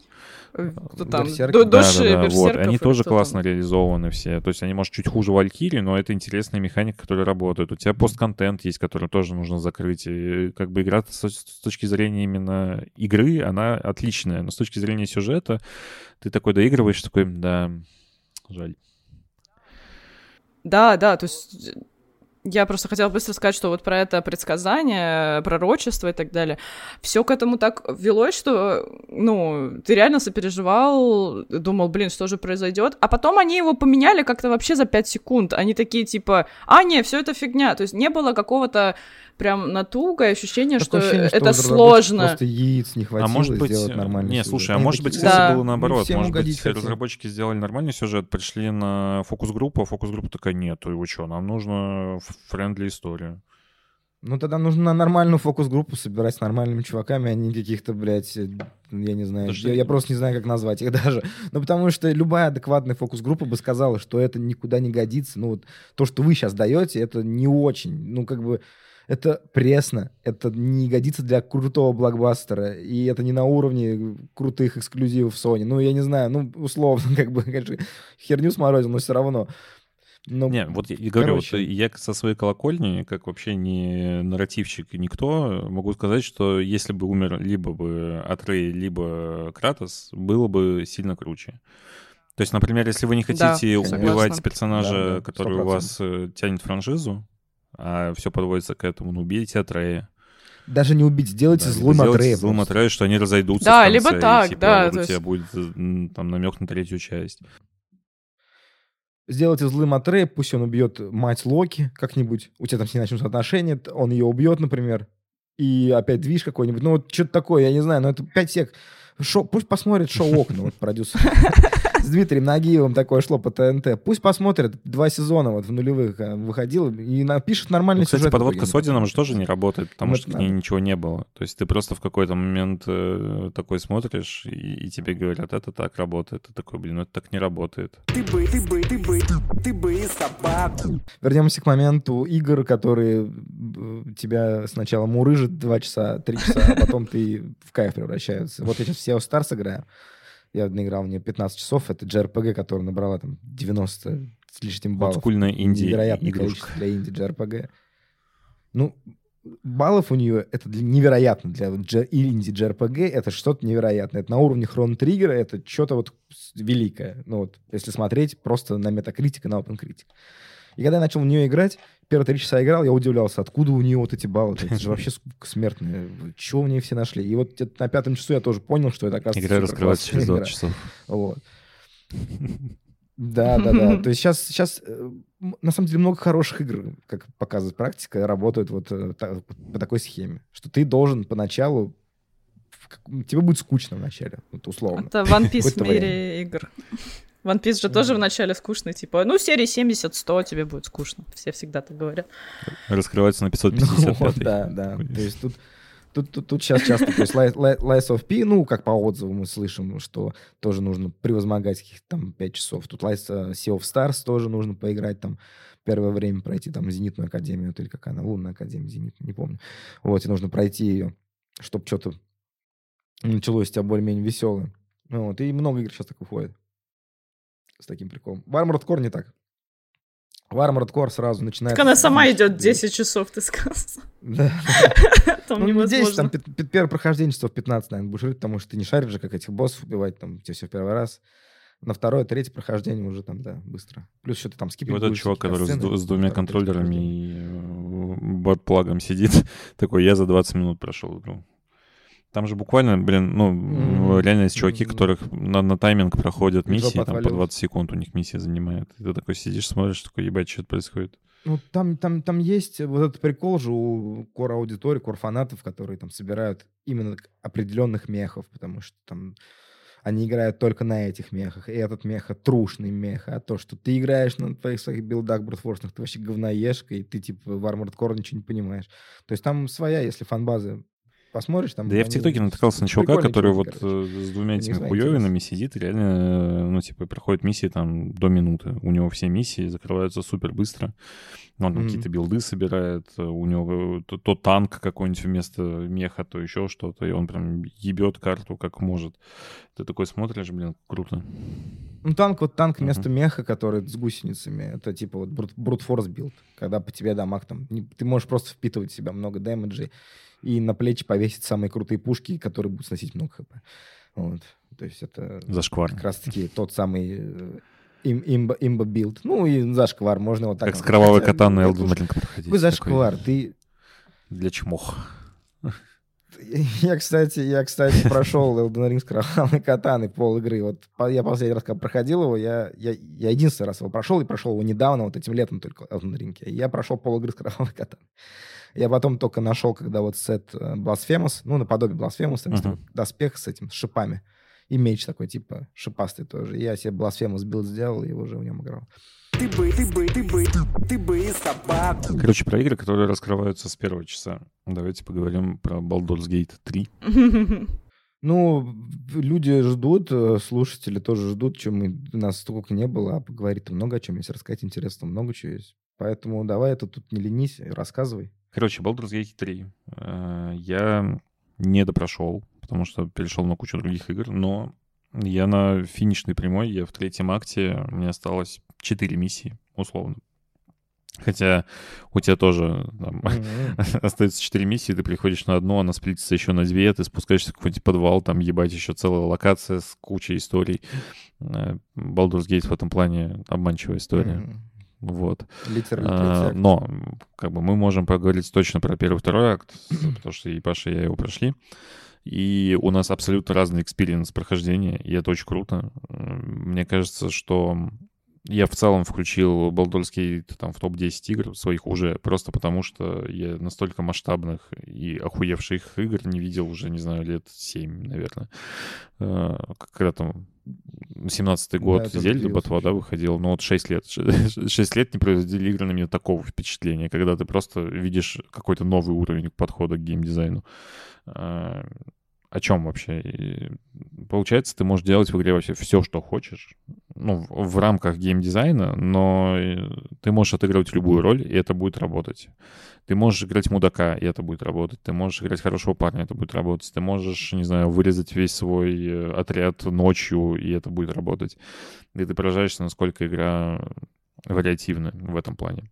э, Кто там? Берсерки. Ду- Да, Души да, да, вот. Они тоже кто там? классно реализованы все. То есть они, может, чуть хуже Валькирии, но это интересная механика, которая работает. У тебя постконтент есть, который тоже нужно закрыть. И как бы игра с, с точки зрения именно игры, она отличная. Но с точки зрения сюжета ты такой доигрываешь, такой, да, жаль. Да, да, то есть я просто хотела быстро сказать, что вот про это предсказание, пророчество и так далее, все к этому так велось, что, ну, ты реально сопереживал, думал, блин, что же произойдет, а потом они его поменяли как-то вообще за 5 секунд, они такие типа, а, не, все это фигня, то есть не было какого-то прям натуга, что, Такое ощущение, что это у разработчиков сложно. Просто яиц не хватило А может быть, сделать нормальный не, сюжет. слушай, а Они может быть, кстати, Да. было «Мы наоборот. Может быть, хотим». разработчики сделали нормальный сюжет, пришли на фокус-группу, а фокус-группа такая, нет, вы что, нам нужно френдли историю. Ну, тогда нужно на нормальную фокус-группу собирать с нормальными чуваками, а не каких-то, блядь, э, я не знаю, я, я просто не знаю, как назвать их даже. Ну, потому что любая адекватная фокус-группа бы сказала, что это никуда не годится. Ну, вот то, что вы сейчас даете, это не очень. Ну, как бы, это пресно, это не годится для крутого блокбастера, и это не на уровне крутых эксклюзивов Sony. Ну, я не знаю, ну, условно, как бы, конечно, херню сморозил, но все равно. Ну, Не, вот я, я говорю, вот я со своей колокольни, как вообще не нарративщик и никто, могу сказать, что если бы умер либо бы Атрей, либо Кратос, было бы сильно круче. То есть, например, если вы не Да, хотите конечно. убивать персонажа, Да, да, который у 100%. вас э, тянет франшизу, а все подводится к этому, ну, убейте Атрея. даже не убить, сделайте Да, злым Атрея. злым. Атрея, что они разойдутся Да, в конце, либо и, так, типа, да, вот то у тебя есть- будет там намек на третью часть. Сделайте злым Атрея, пусть он убьет мать Локи как-нибудь, у тебя там с ней начнутся отношения, он ее убьет, например, и опять движ какой-нибудь. Ну вот что-то такое, я не знаю, но это 5 сек. Шоу, пусть посмотрит шоу «Окна», вот продюсер. С Дмитрием Нагиевым такое шло по ТНТ. Пусть посмотрит, два сезона вот в нулевых э, выходил, и напишет нормальный Ну, кстати, сюжет. в подводка с Одином же тоже не работает, потому Ну, что это к ней ничего не было. То есть ты просто в какой-то момент э, такой смотришь, и, и тебе говорят, это так работает. Ты такой, блин, ну это так не работает. Ты бы, ты бы, ты бы, ты бы собаку. Вернемся к моменту игр, которые э, тебя сначала мурыжат 2 часа, 3 часа, а потом ты в кайф превращаются. Вот я сейчас SEO Stars играю. Я наиграл в нее 15 часов. Это JRPG, которая набрала там 90 с лишним баллов. Олдскульная инди Невероятное игрушка. количество для инди JRPG. Ну, баллов у нее это для- невероятно. Для Dж- инди JRPG это что-то невероятное. Это на уровне Хрон Триггера, это что-то вот великое. Ну вот, если смотреть просто на Metacritic и на OpenCritic. И когда я начал в нее играть, первые три часа играл, я удивлялся, откуда у нее вот эти баллы. Это же вообще смертная. Чего в ней все нашли? И вот на пятом часу я тоже понял, что это оказывается Игра раскрывается через суперклассная 20 игра. часов. Вот. Да, да, да. То есть сейчас, сейчас на самом деле много хороших игр, как показывает практика, работают вот э, по такой схеме, что ты должен поначалу тебе будет скучно вначале, вот условно. Это One Piece в мире игр. One Piece же тоже вначале скучный, типа, ну, серии 70-100 тебе будет скучно. Все всегда так говорят. Раскрывается на Ну, 555 вот, да, да. То есть тут, тут, тут, тут сейчас часто, то есть Li- Li- Lies of P, ну, как по отзывам мы слышим, что тоже нужно превозмогать каких-то там 5 часов. Тут Lies, э, Sea of Stars тоже нужно поиграть там первое время пройти там Зенитную Академию, или как она, Лунная Академия, Зенитная, не помню. Вот, и нужно пройти ее, чтобы что-то началось у тебя более-менее веселое. Ну Вот, и много игр сейчас так выходит с таким приколом. В Armored Core не так. В Armored Core сразу начинается... Так она сама идет 10 часов, ты сказал. Да. Там Ну, не 10, невозможно. там первое прохождение часов 15, наверное, будешь жить, потому что ты не шаришь же, как этих боссов убивать, там, тебе все в первый раз. На второе, третье прохождение уже там, да, быстро. Плюс что-то там И скипать вот этот чувак, который с, двумя контроллерами и э, бот-плагом сидит, такой, я за 20 минут прошел игру. Там же буквально, блин, ну, Мгм. реально есть чуваки, которых на, на тайминг проходят миссии, там по отвалилась. 20 секунд у них миссия занимает. И ты такой сидишь, смотришь, такой, ебать, что происходит. Ну, там, там, там есть вот этот прикол же у кор аудитории, кор фанатов, которые там собирают именно определенных мехов, потому что там они играют только на этих мехах, и этот меха трушный мех, а то, что ты играешь на твоих своих билдах брутфорсных, ты вообще говноежка, и ты типа в Armored Core ничего не понимаешь. То есть там своя, если фанбазы посмотришь, там... Да я в ТикТоке натыкался на чувака, который чуваки, вот короче. э, с двумя этими хуёвинами сидит и реально, э, ну, типа, проходит миссии там до минуты. У него все миссии закрываются супер быстро. Он Мгм. какие-то билды собирает, э, у него то, то танк какой-нибудь вместо меха, то еще что-то, и он прям ебет карту как может. Ты такой смотришь, блин, круто. Ну, танк, вот танк вместо меха, который с гусеницами, это типа вот brute, brute force build, когда по тебе дамаг там, не- ты можешь просто впитывать в себя много дэмэджей и на плечи повесить самые крутые пушки, которые будут сносить много хп. Вот. То есть это Зашкварно. как раз-таки тот самый э, им, имба, имба билд. Ну и зашквар, можно вот так. Как с вот. кровавой Хотя, катаной Elden уж- Ring проходить. Какой зашквар? Ты Для чмох. Я, кстати, я, кстати, прошел Elden Ring с кровавой катаной пол игры. Вот я последний раз, когда проходил его, я, я, я единственный раз его прошел, и прошел его недавно, вот этим летом только Elden Ring. Я прошел пол игры с кровавой катаной. Я потом только нашел, когда вот сет э, Blasphemous, ну, наподобие Blasphemous, там такой доспех с этим, с шипами. И меч такой, типа, шипастый тоже. Я себе Blasphemous билд сделал и уже в нем играл. Ты бы, ты бы, ты бы, ты бы собаку. Короче, про игры, которые раскрываются с первого часа. Давайте поговорим про Baldur's Gate 3. Ну, люди ждут, э, слушатели тоже ждут, чем мы, нас столько не было, а поговорить-то много о чем есть, рассказать интересно, много чего есть. Поэтому давай это тут не ленись, рассказывай. Короче, Baldur's Gate 3. Э, Я не допрошел, потому что перешел на кучу других игр, но я на финишной прямой, я в третьем акте, мне осталось 4 миссии, условно. Хотя у тебя тоже там, остается 4 миссии, ты приходишь на одну, она сплитится еще на две, ты спускаешься в какой-нибудь подвал, там ебать еще целая локация с кучей историй. Э, Baldur's Gate в этом плане обманчивая история. Мгм. Вот. Литерально А. Но, как бы, мы можем поговорить точно про первый второй акт, потому что и Паша, и я его прошли. И у нас абсолютно разный experience прохождения, и это очень круто. Мне кажется, что я в целом включил Gate там, в топ-10 игр своих уже, просто потому что я настолько масштабных и охуевших игр не видел уже, не знаю, лет 7, наверное. Э, Когда там 17-й Да, год тоже Зельда BOTW, да, выходил, ну вот 6 лет. 6 лет не производили игры на меня такого впечатления, когда ты просто видишь какой-то новый уровень подхода к геймдизайну. А, О чем вообще? И Получается, ты можешь делать в игре вообще все, что хочешь, ну, в, рамках геймдизайна, но э, ты можешь отыгрывать любую роль, и это будет работать. Ты можешь играть мудака, и это будет работать. Ты можешь играть хорошего парня, это будет работать. Ты можешь, не знаю, вырезать весь свой э, отряд ночью, и это будет работать. И ты поражаешься, насколько игра вариативна в этом плане.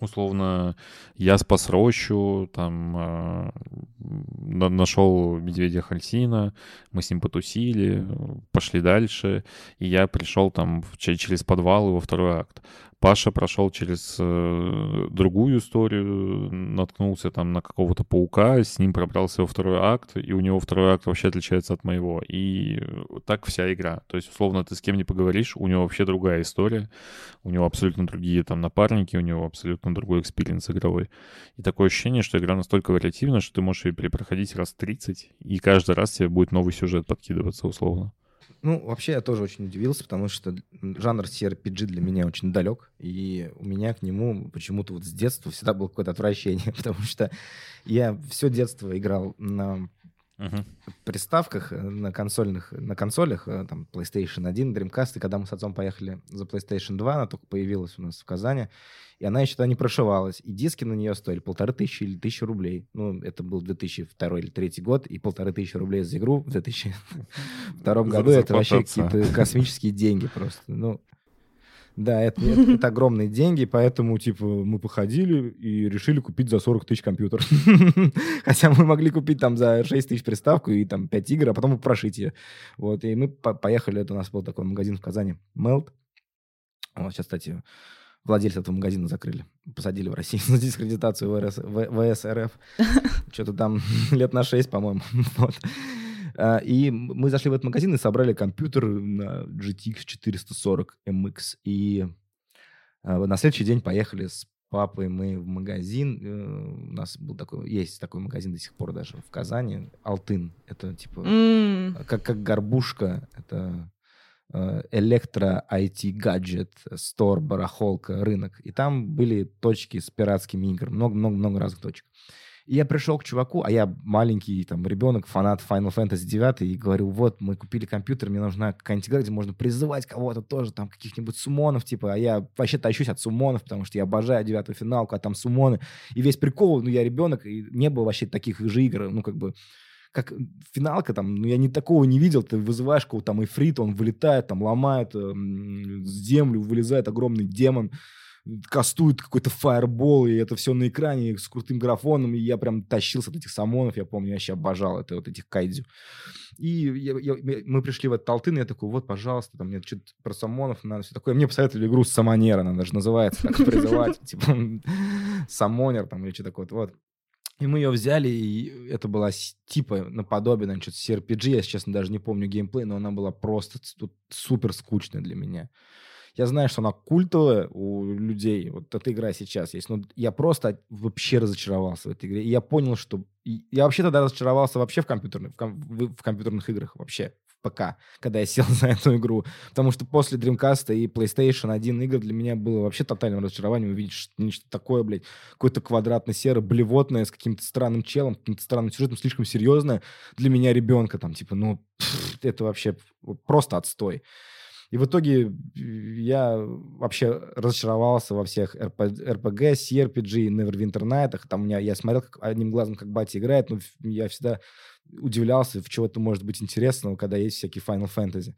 Условно, я спас рощу, там э, на- нашел медведя Хальсина, мы с ним потусили, пошли дальше, и я пришел там через подвал во второй акт. Паша прошел через э, другую историю, наткнулся там на какого-то паука, с ним пробрался во второй акт, и у него второй акт вообще отличается от моего. И так вся игра. То есть, условно, ты с кем не поговоришь, у него вообще другая история, у него абсолютно другие там напарники, у него абсолютно другой experience игровой. И такое ощущение, что игра настолько вариативна, что ты можешь ее перепроходить раз 30, и каждый раз тебе будет новый сюжет подкидываться, условно. Ну, вообще я тоже очень удивился, потому что жанр CRPG для меня очень далек, и у меня к нему почему-то вот с детства всегда было какое-то отвращение, потому что я все детство играл на приставках, э, на консольных, на консолях, э, там, PlayStation 1, Dreamcast, и когда мы с отцом поехали за PlayStation 2, она только появилась у нас в Казани, и она еще тогда не прошивалась, и диски на нее стоили полторы тысячи или тысячу рублей. Ну, это был 2002 или 2003 год, и полторы тысячи рублей за игру в 2002 году, это вообще какие-то космические деньги просто. Ну, да, это, это, это огромные деньги, поэтому, типа, мы походили и решили купить за 40 тысяч компьютер. Хотя мы могли купить там за 6 тысяч приставку и там 5 игр, а потом прошить ее. Вот, и мы по- поехали, это у нас был такой магазин в Казани, Melt. Вот, сейчас, кстати, владельца этого магазина закрыли. Посадили в России за дискредитацию ВРС, В- ВСРФ. Что-то там лет на 6, по-моему. Вот. А, И мы зашли в этот магазин и собрали компьютер на GTX 440 MX. И а, на следующий день поехали с папой мы в магазин. Э, У нас был такой, есть такой магазин до сих пор даже в Казани. Алтын. Это типа М, как, как горбушка. Это э, электро IT гаджет, стор, барахолка, рынок. И там были точки с пиратскими играми. Много-много-много разных точек. И я пришел к чуваку, а я маленький там ребенок, фанат Final Fantasy 9, и говорю, вот, мы купили компьютер, мне нужна какая-нибудь игра, где можно призывать кого-то тоже, там, каких-нибудь сумонов, типа, а я вообще тащусь от сумонов, потому что я обожаю девятую финалку, а там сумоны. И весь прикол, ну, я ребенок, и не было вообще таких же игр, ну, как бы, как финалка там, ну, я не такого не видел, ты вызываешь кого-то там эфрит, он вылетает, там, ломает эм, землю, вылезает огромный демон, кастует какой-то фаербол, и это все на экране с крутым графоном, и я прям тащился от этих самонов, я помню, я вообще обожал это, вот этих кайдзю. И я- я- мы пришли в этот Алтын, и я такой, вот, пожалуйста, там мне что-то про самонов надо, все такое. Мне посоветовали игру Самонера, она даже называется, так призывать, типа, Самонер там или что такое, вот. И мы ее взяли, и это была типа наподобие, наверное, что-то CRPG, я, честно, даже не помню геймплей, но она была просто супер скучная для меня. Я знаю, что она культовая у людей, вот эта игра сейчас есть, но я просто вообще разочаровался в этой игре. И я понял, что... Я вообще тогда разочаровался вообще в, компьютерных, в, ком- в- компьютерных играх, вообще, в ПК, когда я сел за эту игру. Потому что после Dreamcast и PlayStation 1 игр для меня было вообще тотальным разочарованием увидеть что- нечто такое, блядь, какое-то квадратно-серое, блевотное, с каким-то странным челом, каким-то странным сюжетом, слишком серьезное для меня ребенка, там, типа, ну, пф, это вообще просто отстой. И в итоге э, я вообще разочаровался во всех РП, РПГ, CRPG, Neverwinter Night. Там у меня, я смотрел как, одним глазом, как батя играет, но я всегда удивлялся, в чего это может быть интересного, когда есть всякие Final Fantasy.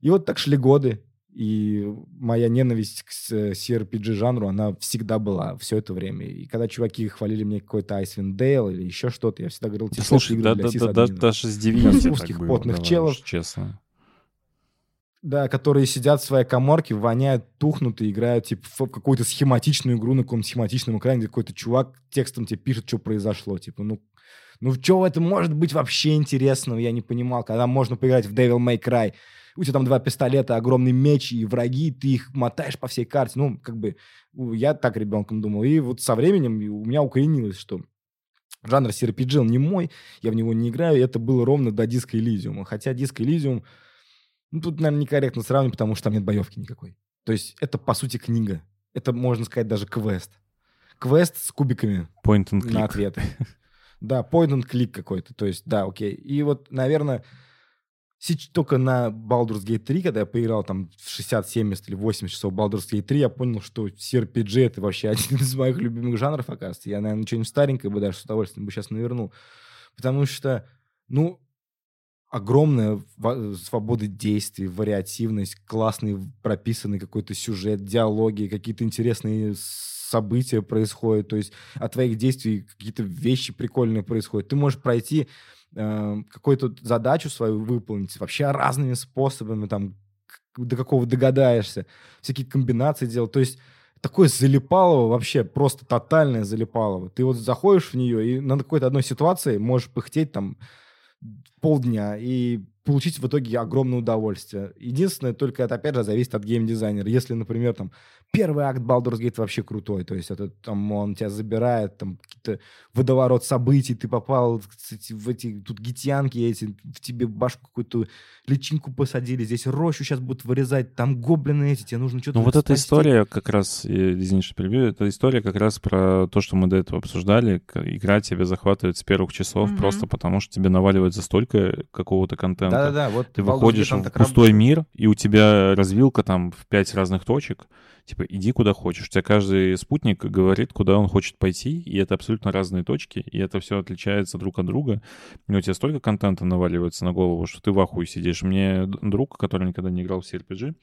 И вот так шли годы, и моя ненависть к CRPG-жанру, она всегда была все это время. И когда чуваки хвалили мне какой-то Icewind Dale или еще что-то, я всегда говорил, типа, слушай, да, да, да, да, сисадминов». даже с Divinity узких так было, потных давай челов. честно. Да, которые сидят в своей коморке, воняют, тухнут и играют типа в какую-то схематичную игру на каком-то схематичном экране, где какой-то чувак текстом тебе пишет, что произошло. Типа, ну, ну что в этом может быть вообще интересного, я не понимал. Когда можно поиграть в Devil May Cry, у тебя там два пистолета, огромный меч и враги, ты их мотаешь по всей карте. Ну, как бы, я так ребенком думал. И вот со временем у меня укоренилось, что жанр CRPG, он не мой, я в него не играю, это было ровно до Disco Elysium. Хотя Disco Elysium, ну, тут, наверное, некорректно сравнивать, потому что там нет боевки никакой. То есть это, по сути, книга. Это, можно сказать, даже квест. Квест с кубиками Point and на click. ответы. Да, point and click какой-то. То есть, да, окей. И вот, наверное, только на Baldur's Gate 3, когда я поиграл там в 60, 70 или 80 часов Baldur's Gate 3, я понял, что CRPG — это вообще один из моих любимых жанров, оказывается. Я, наверное, что-нибудь старенькое бы даже с удовольствием бы сейчас навернул. Потому что, ну, огромная во- свобода действий, вариативность, классный прописанный какой-то сюжет, диалоги, какие-то интересные события происходят, то есть от твоих действий какие-то вещи прикольные происходят. Ты можешь пройти э, какую-то задачу свою выполнить вообще разными способами, там, до какого догадаешься, всякие комбинации делать. То есть такое залипалово вообще, просто тотальное залипалово. Ты вот заходишь в нее и на какой-то одной ситуации можешь пыхтеть там полдня и получить в итоге огромное удовольствие. Единственное, только это, опять же, зависит от геймдизайнера. Если, например, там, первый акт Baldur's Gate вообще крутой, то есть это там он тебя забирает, там, какие-то водоворот событий, ты попал кстати, в эти, тут гитянки эти, в тебе башку какую-то личинку посадили, здесь рощу сейчас будут вырезать, там гоблины эти, тебе нужно что-то Ну вот эта история как раз, извини, что перебью, это история как раз про то, что мы до этого обсуждали. Игра тебя захватывает с первых часов Мгм. просто потому, что тебе наваливается столько какого-то контента. Да-да-да, вот Ты выходишь в пустой работает. мир, и у тебя развилка там в пять разных точек. Типа, иди куда хочешь. У тебя каждый спутник говорит, куда он хочет пойти, и это абсолютно разные точки, и это все отличается друг от друга. И у тебя столько контента наваливается на голову, что ты в ахуе сидишь. Мне друг, который никогда не играл в CRPG,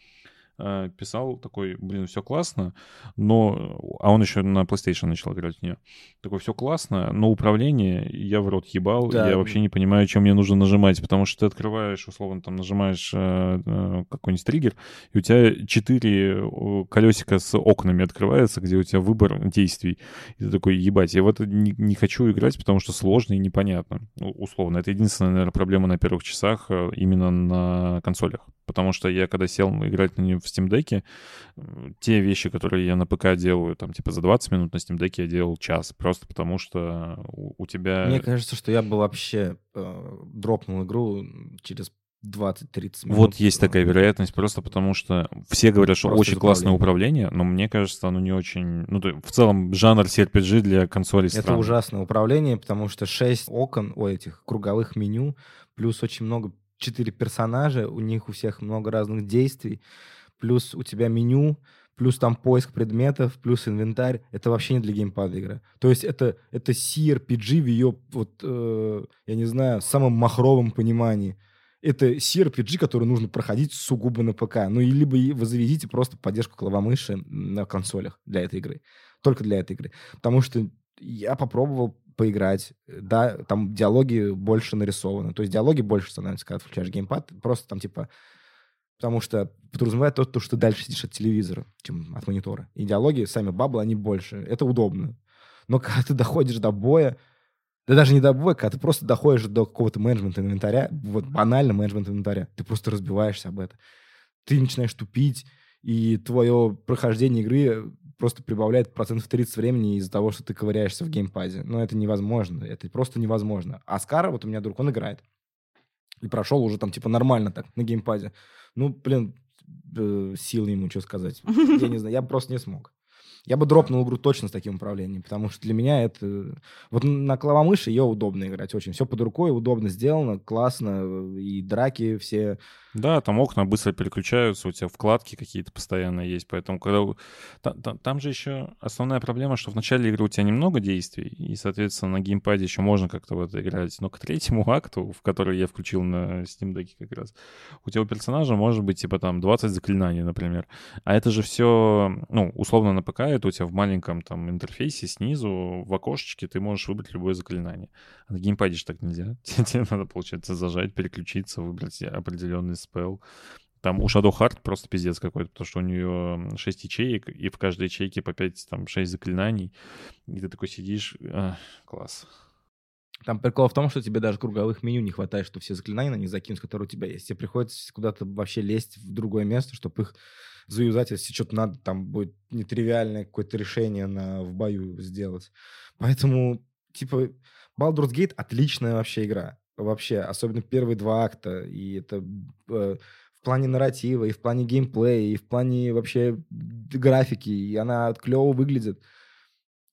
писал такой, блин, все классно, но... А он еще на PlayStation начал играть в нее. Такой, все классно, но управление я в рот ебал, Да. я вообще не понимаю, чем мне нужно нажимать, потому что ты открываешь, условно, там нажимаешь э, э, какой-нибудь триггер, и у тебя четыре э, колесика с окнами открывается, где у тебя выбор действий. И ты такой, ебать, я в это не, не хочу играть, потому что сложно и непонятно. Ну, условно, это единственная, наверное, проблема на первых часах э, именно на консолях. Потому что я, когда сел играть на нее в Steam Deck, э, те вещи, которые я на ПК делаю, там, типа, за 20 минут на Steam Deck я делал час. Просто потому что у, у тебя... Мне кажется, что я бы вообще э, дропнул игру через 20-30 минут. Вот есть Ну, такая вероятность, просто потому что все говорят, что Просто очень классное управление, но мне кажется, оно не очень... Ну, то- в целом, жанр CRPG для консолей Это странный. ужасное управление, потому что 6 окон, о, этих круговых меню, плюс очень много, 4 персонажа, у них у всех много разных действий, плюс у тебя меню, плюс там поиск предметов, плюс инвентарь. Это вообще не для геймпада игра. То есть это, это CRPG в ее, вот, э, я не знаю, самом махровом понимании. Это CRPG, который нужно проходить сугубо на ПК. Ну, и либо вы заведите просто поддержку клавомыши на консолях для этой игры. Только для этой игры. Потому что я попробовал поиграть. Да, там диалоги больше нарисованы. То есть диалоги больше становятся, когда включаешь геймпад. Просто там типа... Потому что подразумевает то, то, что дальше сидишь от телевизора, чем от монитора. И диалоги, сами баблы, они больше. Это удобно. Но когда ты доходишь до боя, да даже не до боя, когда ты просто доходишь до какого-то менеджмента инвентаря, вот банально менеджмент инвентаря, ты просто разбиваешься об это. Ты начинаешь тупить, и твое прохождение игры просто прибавляет процентов 30 времени из-за того, что ты ковыряешься в геймпаде. Но это невозможно. Это просто невозможно. Аскара, вот у меня друг, он играет. И прошел уже там типа нормально так на геймпаде. Ну, блин, э, сил ему, что сказать. Я не знаю, я просто не смог. Я бы дропнул игру точно с таким управлением, потому что для меня это... Вот на клавомыши ее удобно играть очень. Все под рукой, удобно сделано, классно. И драки все... Да, там окна быстро переключаются, у тебя вкладки какие-то постоянно есть, поэтому когда... Там, же еще основная проблема, что в начале игры у тебя немного действий, и, соответственно, на геймпаде еще можно как-то в это играть, но к третьему акту, в который я включил на Steam Deck как раз, у тебя у персонажа может быть, типа, там, 20 заклинаний, например. А это же все, ну, условно на ПК, это у тебя в маленьком там интерфейсе снизу, в окошечке ты можешь выбрать любое заклинание. А на геймпаде же так нельзя. Тебе надо, получается, зажать, переключиться, выбрать определенный спел. Там у Shadow Heart просто пиздец какой-то, потому что у нее 6 ячеек, и в каждой ячейке по 5, там, 6 заклинаний. И ты такой сидишь, а, класс. Там прикол в том, что тебе даже круговых меню не хватает, что все заклинания на них закинуть, которые у тебя есть. Тебе приходится куда-то вообще лезть в другое место, чтобы их заюзать, если что-то надо, там будет нетривиальное какое-то решение на, в бою сделать. Поэтому, типа, Baldur's Gate отличная вообще игра. Вообще, особенно первые два акта. И это э, в плане нарратива, и в плане геймплея, и в плане вообще графики. И она клево выглядит.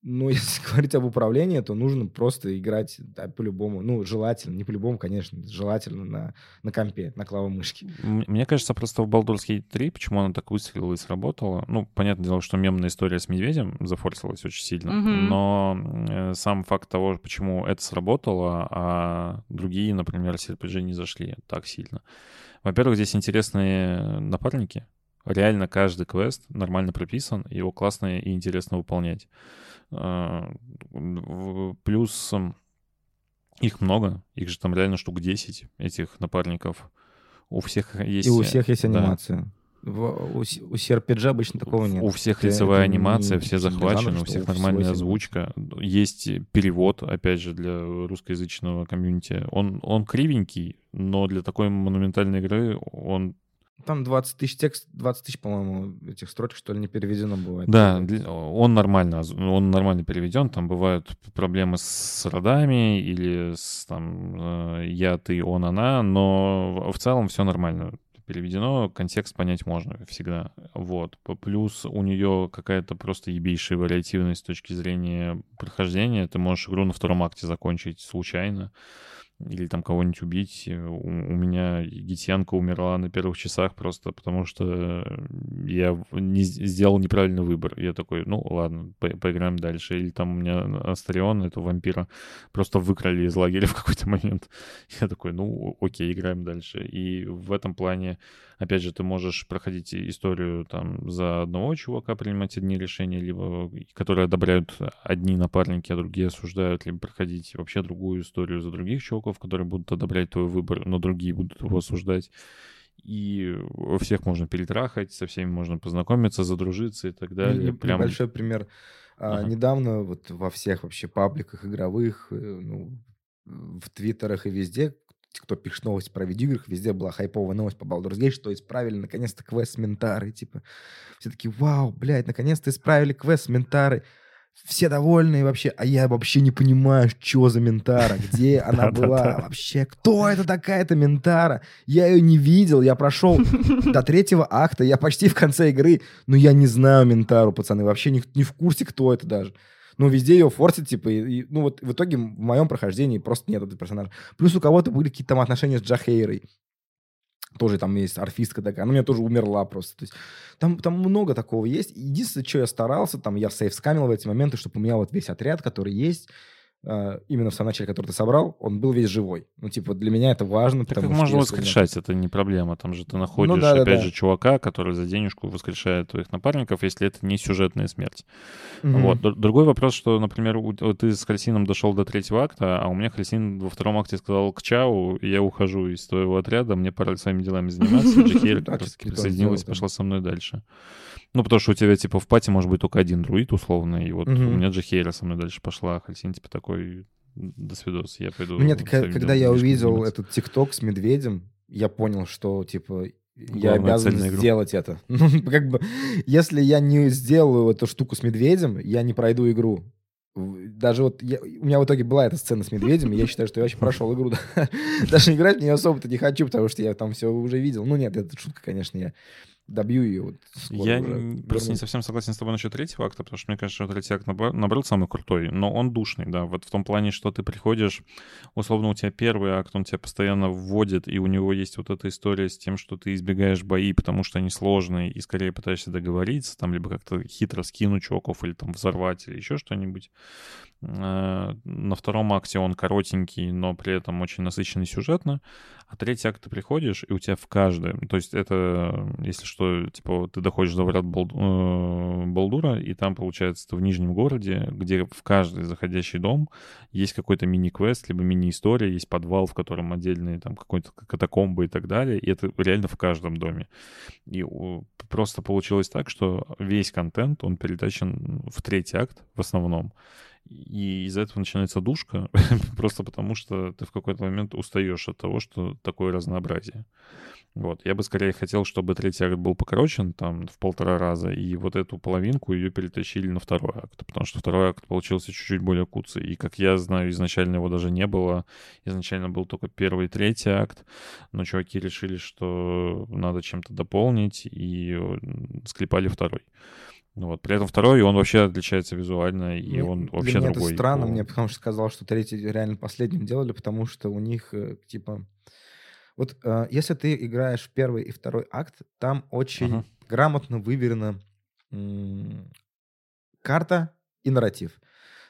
Ну, если говорить об управлении, то нужно просто играть да, по-любому. Ну, желательно, не по-любому, конечно, желательно на, на компе, на клавомышке. Мне кажется, просто в Baldur's Gate 3, почему она так выстрелила и сработала, ну, понятное дело, что мемная история с медведем зафорсилась очень сильно, Мгм. но э, сам факт того, почему это сработало, а другие, например, CRPG не зашли так сильно. Во-первых, здесь интересные напарники. Реально каждый квест нормально прописан, его классно и интересно выполнять. А, Плюс их много, их же там реально штук 10, этих напарников. У всех есть... И у всех есть да. анимация. В- у, у CRPG обычно такого нет. У всех лицевая это не анимация, все типичный захвачены, жанр, у всех у всего нормальная есть озвучка. Есть перевод, опять же, для русскоязычного комьюнити. Он, он кривенький, но для такой монументальной игры он... Там 20 тысяч текст, 20 тысяч, по-моему, этих строчек, что ли, не переведено бывает. Да, он нормально, он нормально переведен. Там бывают проблемы с родами или с там э, я, ты, он, она, но в целом все нормально переведено, контекст понять можно всегда. Вот. Плюс у нее какая-то просто ебейшая вариативность с точки зрения прохождения. Ты можешь игру на втором акте закончить случайно или там кого-нибудь убить. У, у меня Гитьянка умерла на первых часах просто потому, что я не сделал неправильный выбор. Я такой, ну ладно, по- поиграем дальше. Или там у меня Астарион, этого вампира, просто выкрали из лагеря в какой-то момент. Я такой, ну окей, играем дальше. И в этом плане, опять же, ты можешь проходить историю там за одного чувака, принимать одни решения, либо которые одобряют одни напарники, а другие осуждают, либо проходить вообще другую историю за других чуваков, которые будут одобрять твой выбор, но другие будут его осуждать. И всех можно перетрахать, со всеми можно познакомиться, задружиться и так далее. Прям Небольшой пример. А, Ага. Недавно вот во всех вообще пабликах игровых, э, ну, в твиттерах и везде, кто пишет новости про видеоиграх, везде была хайповая новость по Baldur's Gate, что исправили наконец-то квест с. Типа, все такие, вау, блядь, наконец-то исправили квест с. Все довольны вообще, а я вообще не понимаю, что за Ментара, где она была вообще, кто это такая-то Ментара? Я ее не видел, я прошел до третьего акта, я почти в конце игры, но я не знаю Ментару, пацаны, вообще не, не в курсе, кто это даже. Ну, везде ее форсят, типа, и, и, ну, вот в итоге в моем прохождении просто нет этого персонажа. Плюс у кого-то были какие-то там отношения с Джахейрой. Тоже там есть орфистка такая. Она у меня тоже умерла просто. То есть там, там много такого есть. Единственное, что я старался, там я сейф скамил в эти моменты, чтобы у меня вот весь отряд, который есть, именно в самом начале, который ты собрал, он был весь живой. Ну, типа, для меня это важно, Так потому что... можно воскрешать, это не проблема. Там же ты находишь, Ну да, да, опять да. же, чувака, который за денежку воскрешает твоих напарников, если это не сюжетная смерть. Мгм. Вот. Другой вопрос, что, например, у- ты с Хальсином дошел до третьего акта, а у меня Хальсин во втором акте сказал к чау, я ухожу из твоего отряда, мне пора своими делами заниматься. Джихель как присоединилась, пошла со мной дальше. Ну, потому что у тебя, типа, в пати может быть только один друид, условно, и вот Мгм. у меня Джихейра со мной дальше пошла, а Хальсин, типа, такой, до свидос, я пойду Мне когда я увидел заниматься». этот ТикТок с медведем, я понял, что, типа, я Главная обязан на игру. сделать это. Ну, как бы, если я не сделаю эту штуку с медведем, я не пройду игру. В- Даже вот я- у меня в итоге была эта сцена с медведем, и я считаю, что я вообще прошел игру. Даже играть мне особо-то не хочу, потому что я там все уже видел. Ну нет, это шутка, конечно, я добью ее. Вот Я уже просто не совсем согласен с тобой насчет третьего акта, потому что мне кажется, что третий акт, наоборот, наоборот, самый крутой, но он душный, да, вот в том плане, что ты приходишь, условно, у тебя первый акт, он тебя постоянно вводит, и у него есть вот эта история с тем, что ты избегаешь бои, потому что они сложные, и скорее пытаешься договориться, там, либо как-то хитро скинуть чуваков, или там взорвать, или еще что-нибудь. Э, На втором акте он коротенький, но при этом очень насыщенный сюжетно, А третий акт ты приходишь, и у тебя в каждом... То есть это, если что, типа, ты доходишь до ворот Бол- э, Балдура, и там, получается, ты в Нижнем городе, где в каждый заходящий дом есть какой-то мини-квест, либо мини-история, есть подвал, в котором отдельные там какой-то катакомбы и так далее, и это реально в каждом доме. И просто получилось так, что весь контент, он перетащен в третий акт в основном. И из-за этого начинается душка, просто потому что ты в какой-то момент устаешь от того, что такое разнообразие. Вот. Я бы скорее хотел, чтобы третий акт был покорочен там в полтора раза, и вот эту половинку ее перетащили на второй акт, потому что второй акт получился чуть-чуть более куцый. И, как я знаю, изначально его даже не было. Изначально был только первый и третий акт, но чуваки решили, что надо чем-то дополнить, и э, склепали второй. Ну Вот. При этом второй, он вообще отличается визуально, и Мне- он для вообще меня другой. это странно, по- мне потому что сказал, что третий реально последним делали, потому что у них, э, типа... Вот э, если ты играешь первый и второй акт, там очень Ага. грамотно выверена м, карта и нарратив.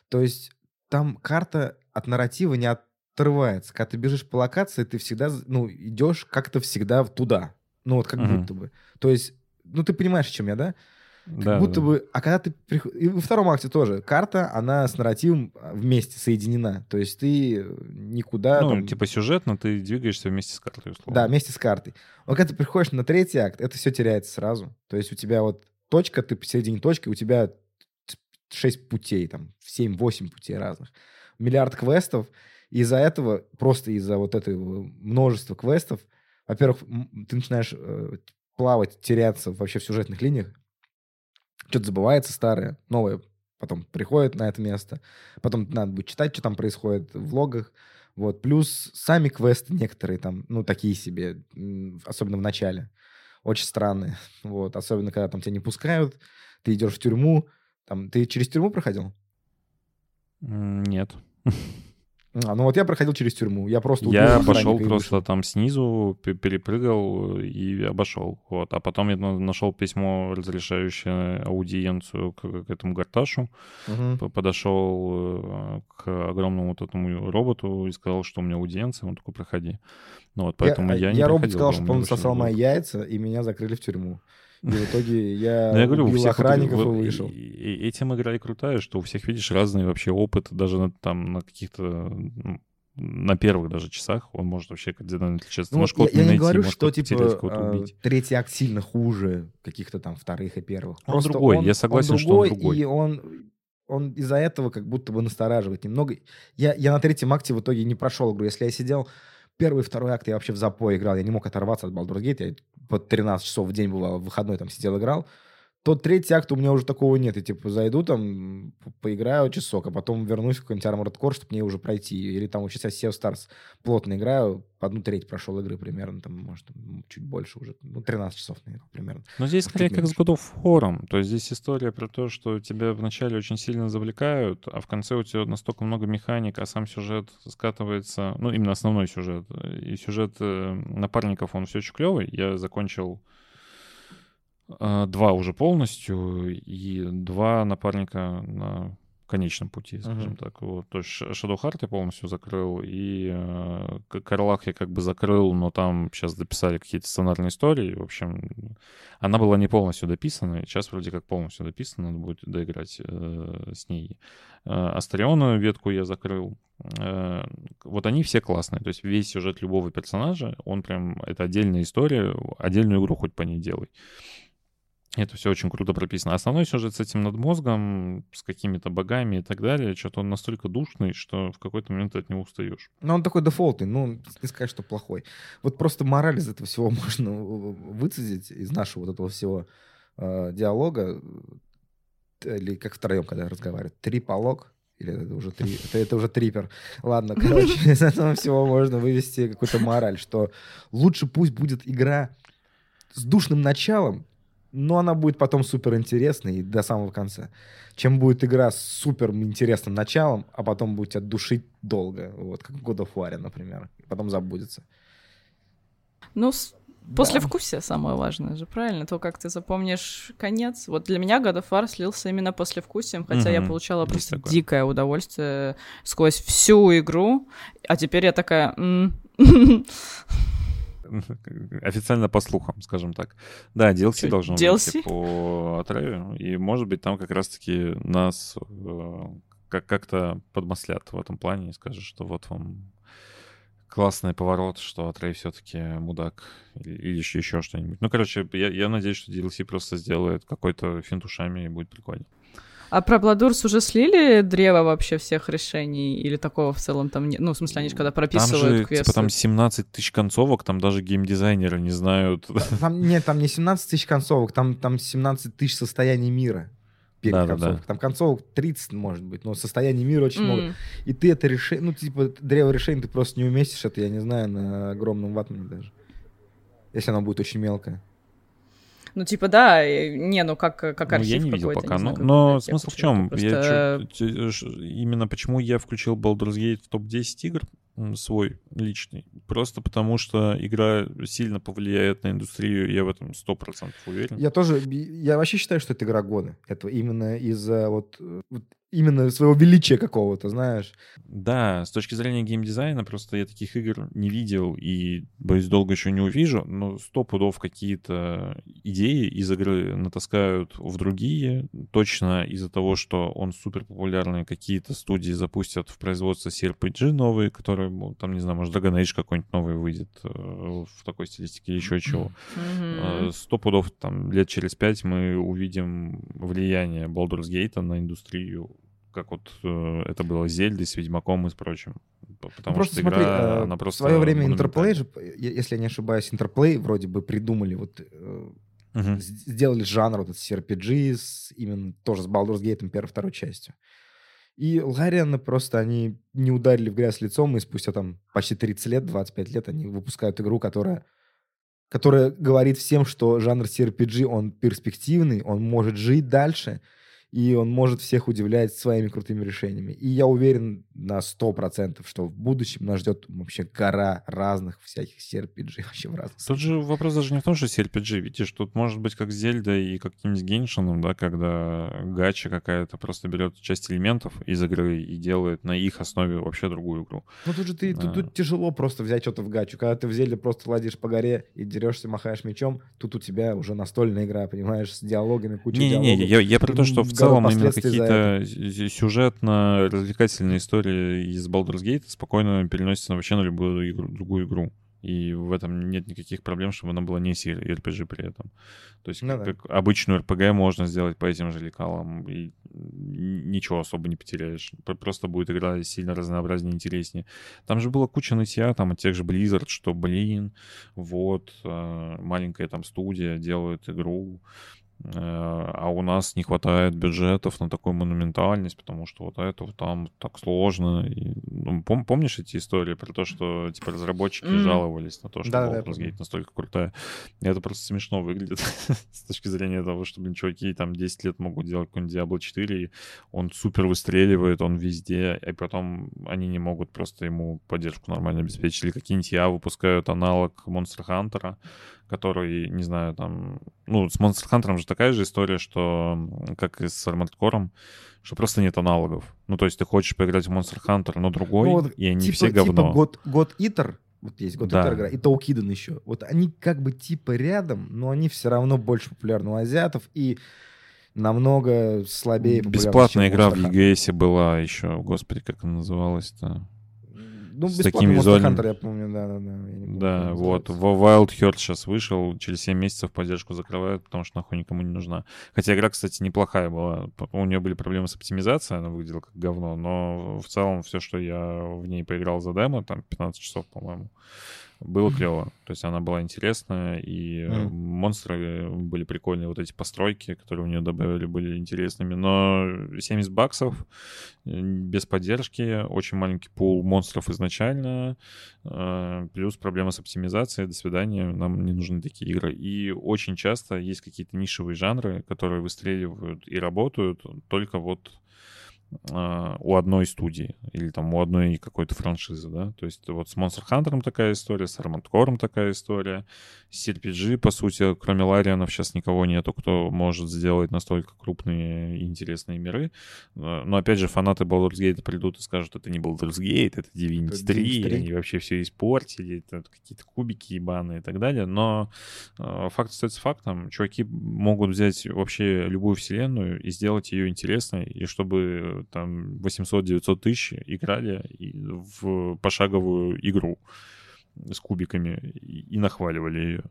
То есть там карта от нарратива не отрывается. Когда ты бежишь по локации, ты всегда, ну, идешь как-то всегда туда. Ну, вот как Мгм. будто бы. То есть, ну, ты понимаешь, о чем я, да? Как Да, будто да. бы... А когда ты... И во втором акте тоже. Карта, она с нарративом а, вместе соединена. То есть ты никуда... Ну, там- типа сюжетно ты двигаешься вместе с картой, условно. Да, вместе с картой. Но когда ты приходишь на третий акт, это все теряется сразу. То есть у тебя вот точка, ты посередине точки, у тебя шесть путей, там, 7-8 путей разных. Миллиард квестов. Из-за этого, просто из-за вот этого множества квестов, во-первых, ты начинаешь э, плавать, теряться вообще в сюжетных линиях. Что-то забывается старое, новое потом приходит на это место. Потом надо будет читать, что там происходит в логах. Вот. Плюс сами квесты некоторые там, ну, такие себе, особенно в начале. Очень странные. Вот. Особенно, когда там тебя не пускают, ты идешь в тюрьму. Там, ты через тюрьму проходил? Нет. А, ну вот я проходил через тюрьму. Я просто Я обошел просто там снизу, пе- перепрыгал и обошел. Вот. А потом я на- нашел письмо, разрешающее аудиенцию к, к этому Гарташу. П- Подошел э, к огромному вот этому роботу и сказал, что у меня аудиенция. Он такой, проходи. Ну вот, поэтому я, я, не я робот сказал, что он сосал мои яйца, и меня закрыли в тюрьму. И в итоге я, я говорю, у убил всех вот охранников и вышел. этим игра и крутая, что у всех, видишь, разный вообще опыт, даже на, там на каких-то, на первых даже часах он может вообще кардинально отличаться. Ну, я, я не не говорю, что типа убить. третий акт сильно хуже каких-то там вторых и первых. Он Просто другой, он- я согласен, он что он другой, другой. И он, он из-за этого как будто бы настораживает немного. Я, я на третьем акте в итоге не прошел игру. Если я сидел первый и второй акт, я вообще в запой играл. Я не мог оторваться от Baldur's Gate. Я по 13 часов в день бывал, в выходной там сидел, играл. То третий акт у меня уже такого нет. Я типа зайду там, поиграю часок, а потом вернусь в какой-нибудь Armored Core, чтобы мне уже пройти. Или там вот сейчас Sea of Stars плотно играю, одну треть прошел игры примерно, там, может, чуть больше уже. Ну, 13 часов, наверное, примерно. Но здесь чуть скорее как с. God of War. То есть здесь история про то, что тебя вначале очень сильно завлекают, а в конце у тебя настолько много механик, а сам сюжет скатывается, ну, именно основной сюжет. И сюжет э, напарников, он все очень клевый. Я закончил два уже полностью, и два напарника на конечном пути, скажем Мгм. так. Вот. То есть Ш- Shadowheart я полностью закрыл, и э, Карлах я как бы закрыл, но там сейчас дописали какие-то сценарные истории. В общем, она была не полностью дописана, сейчас вроде как полностью дописана, надо будет доиграть э, с ней. Э, Астариону ветку я закрыл. Э, вот они все классные, то есть весь сюжет любого персонажа, он прям, это отдельная история, отдельную игру хоть по ней делай. Это все очень круто прописано. Основной сюжет с этим надмозгом, с какими-то богами и так далее, что-то он настолько душный, что в какой-то момент ты от него устаешь. Ну, он такой дефолтный, ну, не сказать, что плохой. Вот просто мораль из этого всего можно выцедить, из нашего вот этого всего э, диалога, или как втроем, когда разговаривают, триполог, или это уже, три, это, это уже трипер. Ладно, короче, из этого всего можно вывести какую-то мораль, что лучше пусть будет игра с душным началом, но она будет потом супер интересной и до самого конца. Чем будет игра с супер интересным началом, а потом будет тебя душить долго. Вот, как в God of War, например. И потом забудется. Ну, с- послевкусие самое важное же, правильно? То, как ты запомнишь конец. Вот для меня God of War слился именно послевкусием, хотя я Мгм. получала Есть просто такое. дикое удовольствие сквозь всю игру, а теперь я такая, «М, Официально по слухам, скажем так. Да, DLC Чё, должно DLC? выйти по Атраю, и, может быть, там как раз-таки нас э, как- как-то подмаслят в этом плане и скажут, что вот вам классный поворот, что Атрей все-таки мудак или, или еще, еще что-нибудь. Ну, короче, я, я надеюсь, что DLC просто сделает какой-то финт ушами и будет прикольно. А про Бладурс уже слили древо вообще всех решений? Или такого в целом там нет? Ну, в смысле, они же когда Там прописывают же, квесты. типа, там 17 тысяч концовок, там даже геймдизайнеры не знают. Там, нет, там не 17 тысяч концовок, там, там 17 тысяч состояний мира перед Да-да-да. концовкой. Там концовок 30, может быть, но состояний мира очень много. М. И ты это решение, ну, типа, древо решений ты просто не уместишь, это, я не знаю, на огромном ватмане даже. Если оно будет очень мелкое. Ну, типа, да, не, ну как, как Ну, архив я не видел пока. не но знаю, как но смысл в чем? хочу. Я Просто- чё- тё- ш- именно почему я включил Baldur's Gate в топ-10 игр свой личный. Просто потому что игра сильно повлияет на индустрию, я в этом 100% уверен. Я тоже, я вообще считаю, что это игра года. Это именно из-за вот, э, вот именно своего величия какого-то, знаешь. Да, с точки зрения геймдизайна, просто я таких игр не видел и, боюсь, долго еще не увижу, но сто пудов какие-то идеи из игры натаскают в другие, точно из-за того, что он супер популярный, какие-то студии запустят в производство CRPG новые, которые, там, не знаю, может, Dragon Age какой-нибудь новый выйдет э, в такой стилистике или еще чего. Э, Сто пудов там лет через пять мы увидим влияние Baldur's Gate на индустрию, как вот э, это было с Зельдой, с Ведьмаком и с прочим. Потому Ну, просто что смотри, игра, э, она в просто свое время. Interplay же, э, если я не ошибаюсь, Interplay вроде бы придумали вот э, с- сделали жанр вот этот CRPG с, именно тоже с Baldur's Gate первой второй частью. И Ларианы просто они не ударили в грязь лицом, и спустя там почти 30 лет, 25 лет они выпускают игру, которая которая говорит всем, что жанр CRPG, он перспективный, он может жить дальше, и он может всех удивлять своими крутыми решениями. И я уверен на 100%, что в будущем нас ждет вообще гора разных всяких CRPG вообще в разных Тут же вопрос даже не в том, что CRPG, видишь, тут может быть как с Зельдой и каким-нибудь Геншином, да, когда гача какая-то просто берет часть элементов из игры и делает на их основе вообще другую игру. Ну тут же ты, тут, Да. тут тяжело просто взять что-то в гачу. Когда ты в Зельде просто ладишь по горе и дерешься, махаешь мечом, тут у тебя уже настольная игра, понимаешь, с диалогами, кучей Не-не-не, диалогов. я, я про то, что в целом именно какие-то сюжетно-развлекательные истории из Baldur's Gate спокойно переносятся вообще на любую игру, другую игру. И в этом нет никаких проблем, чтобы она была не RPG при этом. То есть Ну как, да. как обычную RPG можно сделать по этим же лекалам, и ничего особо не потеряешь. Просто будет игра сильно разнообразнее, интереснее. Там же была куча нытья, там от тех же Blizzard, что, блин, вот, э, маленькая там студия делает игру, а у нас не хватает бюджетов на такую монументальность, потому что вот это там так сложно. И, ну, пом- помнишь эти истории про то, что типа разработчики Мгм. жаловались на то, что Да-да-да, я Baldur's помню. Gate настолько крутая? И это просто смешно выглядит с точки зрения того, что, блин, чуваки там 10 лет могут делать какой-нибудь Diablo 4, и он супер выстреливает, он везде, и потом они не могут просто ему поддержку нормально обеспечить. Или какие-нибудь я выпускают аналог Monster Hunter, который, не знаю, там... Ну, с Monster Hunter же такая же история, что как и с Armored Core, что просто нет аналогов. Ну, то есть ты хочешь поиграть в Monster Hunter, но другой, Ну, вот и они типа, все говно. Типа God, God Eater, вот есть God Да. Eater игра, и Таукиден еще. Вот они как бы типа рядом, но они все равно больше популярны у азиатов и намного слабее Бесплатная игра в. EGS была еще, господи, как она называлась-то? Ну, с таким визуальным- Hunter, я помню, да-да-да. я не помню, Да, вот. В Wild Heart сейчас вышел, через 7 месяцев поддержку закрывают, потому что нахуй никому не нужна. Хотя игра, кстати, неплохая была. У нее были проблемы с оптимизацией, она выглядела как говно, но в целом все, что я в ней поиграл за демо, там 15 часов, по-моему, было клево. То есть она была интересная, и э, Мгм. монстры были прикольные, вот эти постройки, которые у нее добавили, были интересными. Но 70 баксов э, без поддержки, очень маленький пул монстров изначально, э, плюс проблема с оптимизацией, до свидания, нам не нужны такие игры. И очень часто есть какие-то нишевые жанры, которые выстреливают и работают только вот у одной студии или там у одной какой-то франшизы, да, то есть вот с Monster Hunter такая история, с Armored Core такая история, с RPG, по сути, кроме Ларианов сейчас никого нету, кто может сделать настолько крупные и интересные миры, А, но опять же фанаты Baldur's Gate придут и скажут, это не Baldur's Gate, это Divinity Это 3, Divinity 3. они вообще все испортили, это какие-то кубики ебаные и так далее, но э, факт остается фактом, чуваки могут взять вообще любую вселенную и сделать ее интересной, и чтобы там 800-900 тысяч играли в пошаговую игру с кубиками и, нахваливали ее.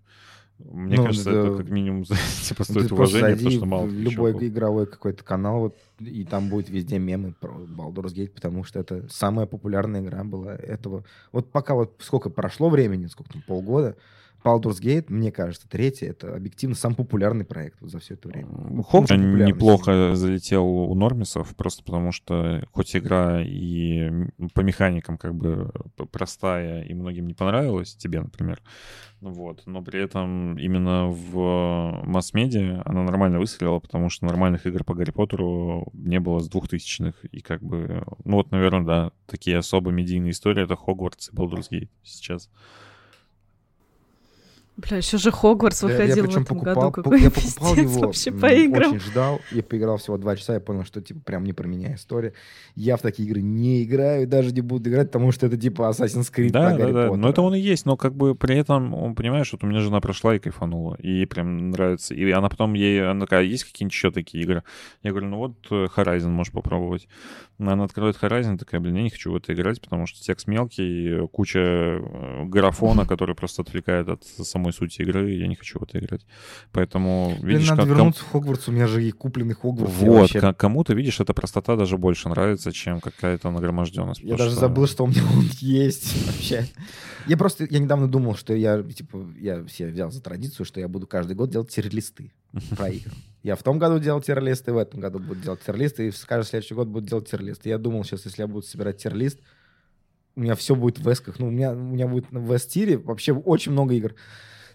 Мне Ну, кажется, да. это как минимум типа Ты стоит уважения, потому что мало любой чуваков. игровой какой-то канал, вот, и там будет везде мемы про Baldur's Gate, потому что это самая популярная игра была этого. Вот пока вот сколько прошло времени, сколько там, полгода, Baldur's Gate, мне кажется, третий, это объективно самый популярный проект вот за все это время. Популярный неплохо залетел у нормисов, просто потому что хоть игра и по механикам как бы простая и многим не понравилась, тебе, например, ну вот, но при этом именно в масс-медиа она нормально выстрелила, потому что нормальных игр по Гарри Поттеру не было с двухтысячных, и как бы, ну вот, наверное, да, такие особо медийные истории — это Хогвартс и Baldur's Gate сейчас. Бля, еще же Хогвартс Я- я выходил в причем этом покупал, году. по- Какой я покупал его, вообще по играм. очень ждал, я поиграл всего два часа, я понял, что типа прям не про меня история. Я в такие игры не играю, даже не буду играть, потому что это типа Assassin's Creed Да, про да, Гарри да. Но Поттера. это он и есть, но как бы при этом, он, понимаешь, вот у меня жена прошла и кайфанула, и ей прям нравится. И она потом ей, она такая, есть какие-нибудь еще такие игры? Я говорю, ну вот э, Horizon можешь попробовать. Она открывает Horizon, такая, блин, я не хочу в это играть, потому что текст мелкий, куча э, графона, который просто отвлекает от самой сути игры, я не хочу в это играть. Поэтому, Блин, видишь, надо как, ком- вернуться в Хогвартс, у меня же и купленный Хогвартс. вот, вообще- ко- кому-то, видишь, эта простота даже больше нравится, чем какая-то нагроможденность. Я даже что- забыл, что у меня он есть вообще. Я просто, я недавно думал, что я, типа, я себе взял за традицию, что я буду каждый год делать тир-листы про игры. Я в том году делал тир-листы, в этом году буду делать тир-листы, и в каждый следующий год буду делать тир-листы. Я думал сейчас, если я буду собирать тир-лист, у меня все будет в эсках. Ну, у меня, у меня будет в эс-тире вообще очень много игр.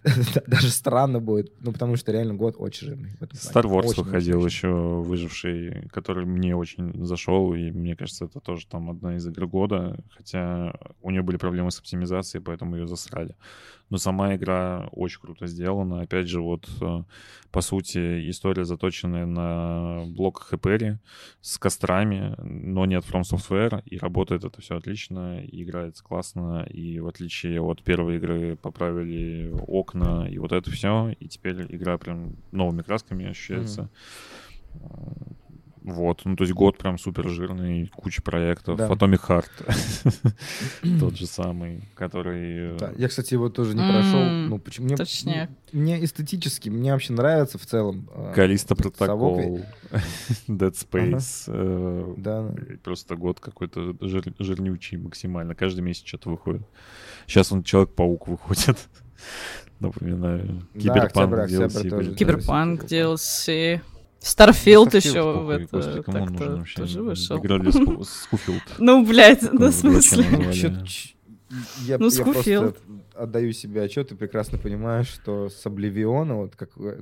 Даже странно будет, ну, потому что реально год очень жирный. Star Wars Очень, выходил очень, еще выживший, который мне очень зашел, и мне кажется, это тоже там одна из игр года, хотя у нее были проблемы с оптимизацией, поэтому ее засрали. Но сама игра очень круто сделана. Опять же, вот э, по сути история заточенная на блоках Эпери с кострами, но не от From Software, и работает это все отлично, и играется классно, и в отличие от первой игры поправили окна и вот это все, и теперь игра прям новыми красками ощущается. Вот, ну то есть год прям супер жирный, куча проектов. Да. Atomic Heart тот же самый, который... э, Да, я, кстати, его тоже не прошел. Ну, почему? Мне, точняк. мне эстетически, мне вообще нравится в целом. э, Калиста. Протокол, Dead Space. э, Да, Просто год какой-то жир- жирнючий максимально. Каждый месяц что-то выходит. Сейчас он Человек-паук выходит. Напоминаю. Да, Киберпанк октябрь, октябрь DLC. тоже. Cyberpunk. DLC. Starfield еще в это господи, кому нужен так-то вообще? тоже вышел. Игра для Ску- Скуфилд. Ну, блядь, ну, в смысле. Ну, Я, Ну, я Скуфилд. просто отдаю себе отчет и прекрасно понимаю, что с Обливиона, вот как э,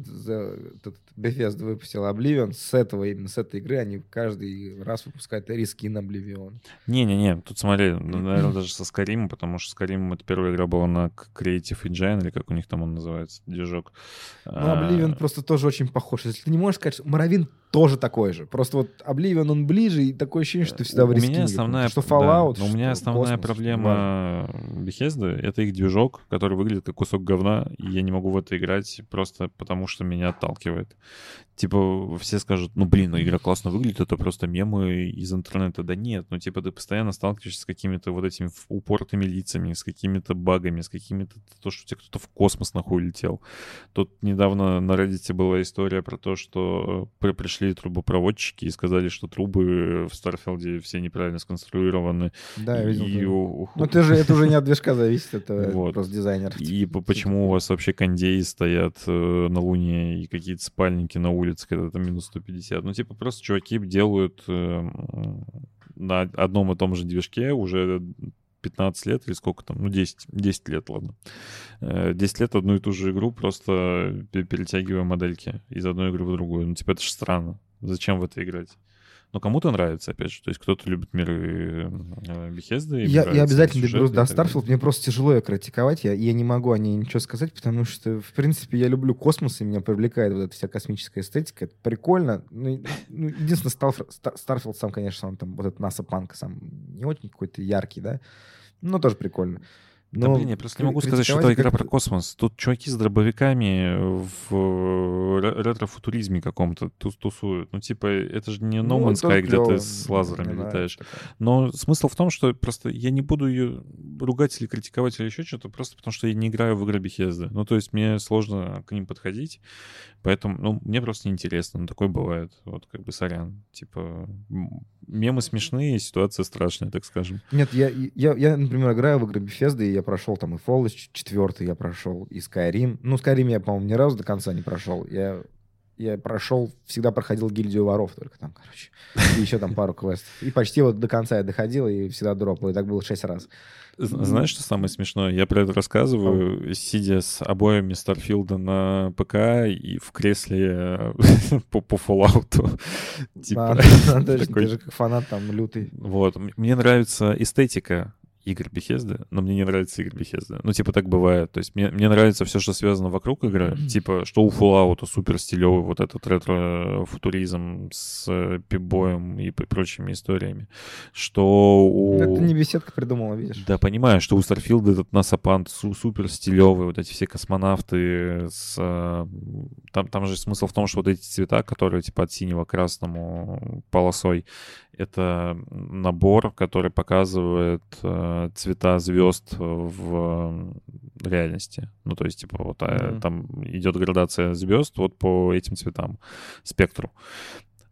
Bethesda выпустила Обливион, с этого, именно с этой игры они каждый раз выпускают reskin Oblivion. Не-не-не, тут смотри, ну, наверное, даже со Скайримом, потому что Skyrim это первая игра была на Creative Engine, или как у них там он называется, движок. Ну, А, Обливион просто тоже очень похож. Если ты не можешь сказать, что Моровин тоже такой же. Просто вот Обливион, он ближе, и такое ощущение, что ты всегда у в рискине меня основная, Что да, Fallout, у меня основная Космос, проблема Bethesda — это их движок, который выглядит как кусок говна, и я не могу в это играть просто потому, что меня отталкивает. Типа, все скажут, ну, блин, ну, игра классно выглядит, это просто мемы из интернета. Да нет, ну, типа, ты постоянно сталкиваешься с какими-то вот этими упоротыми лицами, с какими-то багами, с какими-то... То, что у тебя кто-то в космос нахуй летел. Тут недавно на Reddit была история про то, что при- пришли трубопроводчики и сказали, что трубы в Старфилде все неправильно сконструированы. Да, я видел. И Ну, это же, это уже не от движка зависит, это Вот. просто дизайнер. И по- почему у вас вообще кондеи стоят э, на Луне и какие-то спальники на улице, когда там минус 150? Ну, типа, просто чуваки делают э, м, на одном и том же движке уже 15 лет или сколько там, ну 10, 10 лет, ладно. Э, 10 лет одну и ту же игру, просто пе- перетягивая модельки из одной игры в другую. Ну, типа, это же странно. Зачем в это играть? Но кому-то нравится, опять же. То есть кто-то любит миры э, Bethesda. и Я, я обязательно доберусь до. Starfield. Мне просто тяжело ее критиковать. Я, я не могу о ней ничего сказать, потому что, в принципе, я люблю космос, и меня привлекает вот эта вся космическая эстетика. Это прикольно. Ну, ну, единственное, Starf- Ста- Starfield сам, конечно, он там, вот этот NASA Панк сам не очень какой-то яркий, да? Но тоже прикольно. Да, Но блин, я просто не могу сказать, что это игра как-то- про космос. Тут чуваки с дробовиками в ре- ретро-футуризме каком-то тус- тусуют. Ну, типа, это же не No Ну, Man's тоже Sky, где ты с лазерами знаю, летаешь. Но смысл в том, что просто я не буду ее ругать или критиковать или еще что-то, просто потому что я не играю в игры Bethesda. Ну, то есть мне сложно к ним подходить, поэтому, ну, мне просто неинтересно. Ну, такое бывает. Вот, как бы, сорян. Типа, мемы смешные, ситуация страшная, так скажем. Нет, я, я, я, например, играю в игры Bethesda, и я прошел там и Fallout 4 я прошел, и Skyrim. Ну, Skyrim я, по-моему, ни разу до конца не прошел. Я, я прошел, всегда проходил гильдию воров только там, короче. И еще там пару квестов. И почти вот до конца я доходил, и всегда дропал. И так было шесть раз. Знаешь, что самое смешное? Я про это рассказываю, сидя с обоями Старфилда на ПК и в кресле по, по Fallout. Типа, Да, ты же- как фанат там лютый. Вот. Мне нравится эстетика игр Bethesda, но мне не нравится игр Bethesda. Ну, типа, так бывает. То есть мне, мне нравится все, что связано вокруг игры. Типа, что у Fallout супер стилевый вот этот ретро-футуризм с э, пипбоем и прочими историями. Что у... Это не беседка придумала, видишь? Да, понимаю, что у Старфилда этот насапант су- супер стилевый, вот эти все космонавты с... э, Там, там же смысл в том, что вот эти цвета, которые типа от синего к красному полосой, это набор, который показывает э, цвета звезд в реальности. Ну, то есть, типа, вот э, Мгм. там идет градация звезд вот по этим цветам, спектру.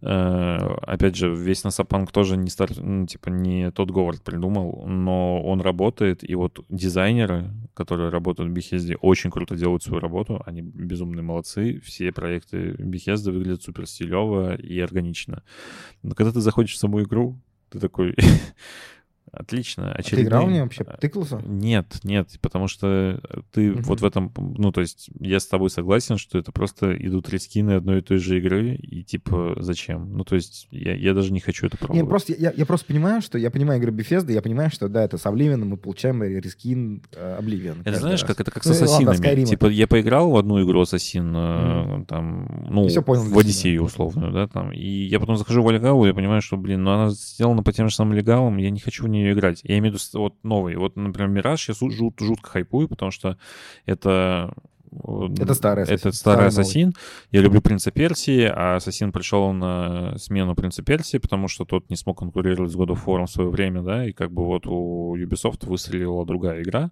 Э, Опять же, весь Насапанк тоже не стар, ну, типа не тот Говард придумал, но он работает, и вот дизайнеры, которые работают в Bethesda, очень круто делают свою работу, они безумные молодцы, все проекты Bethesda выглядят супер стилево и органично. Но когда ты заходишь в саму игру, ты такой... Отлично. А ты играл в очередной- нее вообще? Тыкался? нет, нет, потому что ты Мгм. вот в этом, ну, то есть я с тобой согласен, что это просто идут рискины одной и той же игры, и типа зачем? Ну, то есть я, я даже не хочу это Не, пробовать. просто я, я просто понимаю, что я понимаю игры Bethesda, я понимаю, что да, это с Oblivion мы получаем рескин э, Oblivion. Это знаешь, раз. как это как с Ну, ладно, ассасинами. Skyrim типа я поиграл в одну игру Ассасин, Мгм. там, ну, понял в Одиссею условную, да, там. И я потом захожу в Альгалу, и я понимаю, что, блин, ну она сделана по тем же самым легалам, я не хочу в нее играть. Я имею в виду вот новый. Вот, например, Мираж я жут- жутко хайпую, потому что это Это старый Это Ассасин, старый старый новый. Ассасин. Я люблю Принца Персии, а Ассасин пришел на смену Принца Персии, потому что тот не смог конкурировать с God of War в свое время, да, и как бы вот у Ubisoft выстрелила другая игра,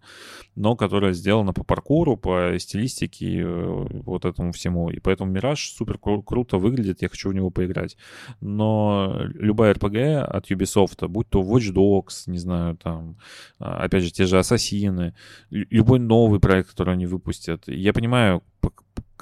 но которая сделана по паркуру, по стилистике, э, вот этому всему. И поэтому Мираж супер кру- круто выглядит, я хочу в него поиграть. Но любая RPG от Ubisoft, будь то Watch Dogs, не знаю, там, а, опять же, те же Ассасины, лю- любой новый проект, который они выпустят, я понимаю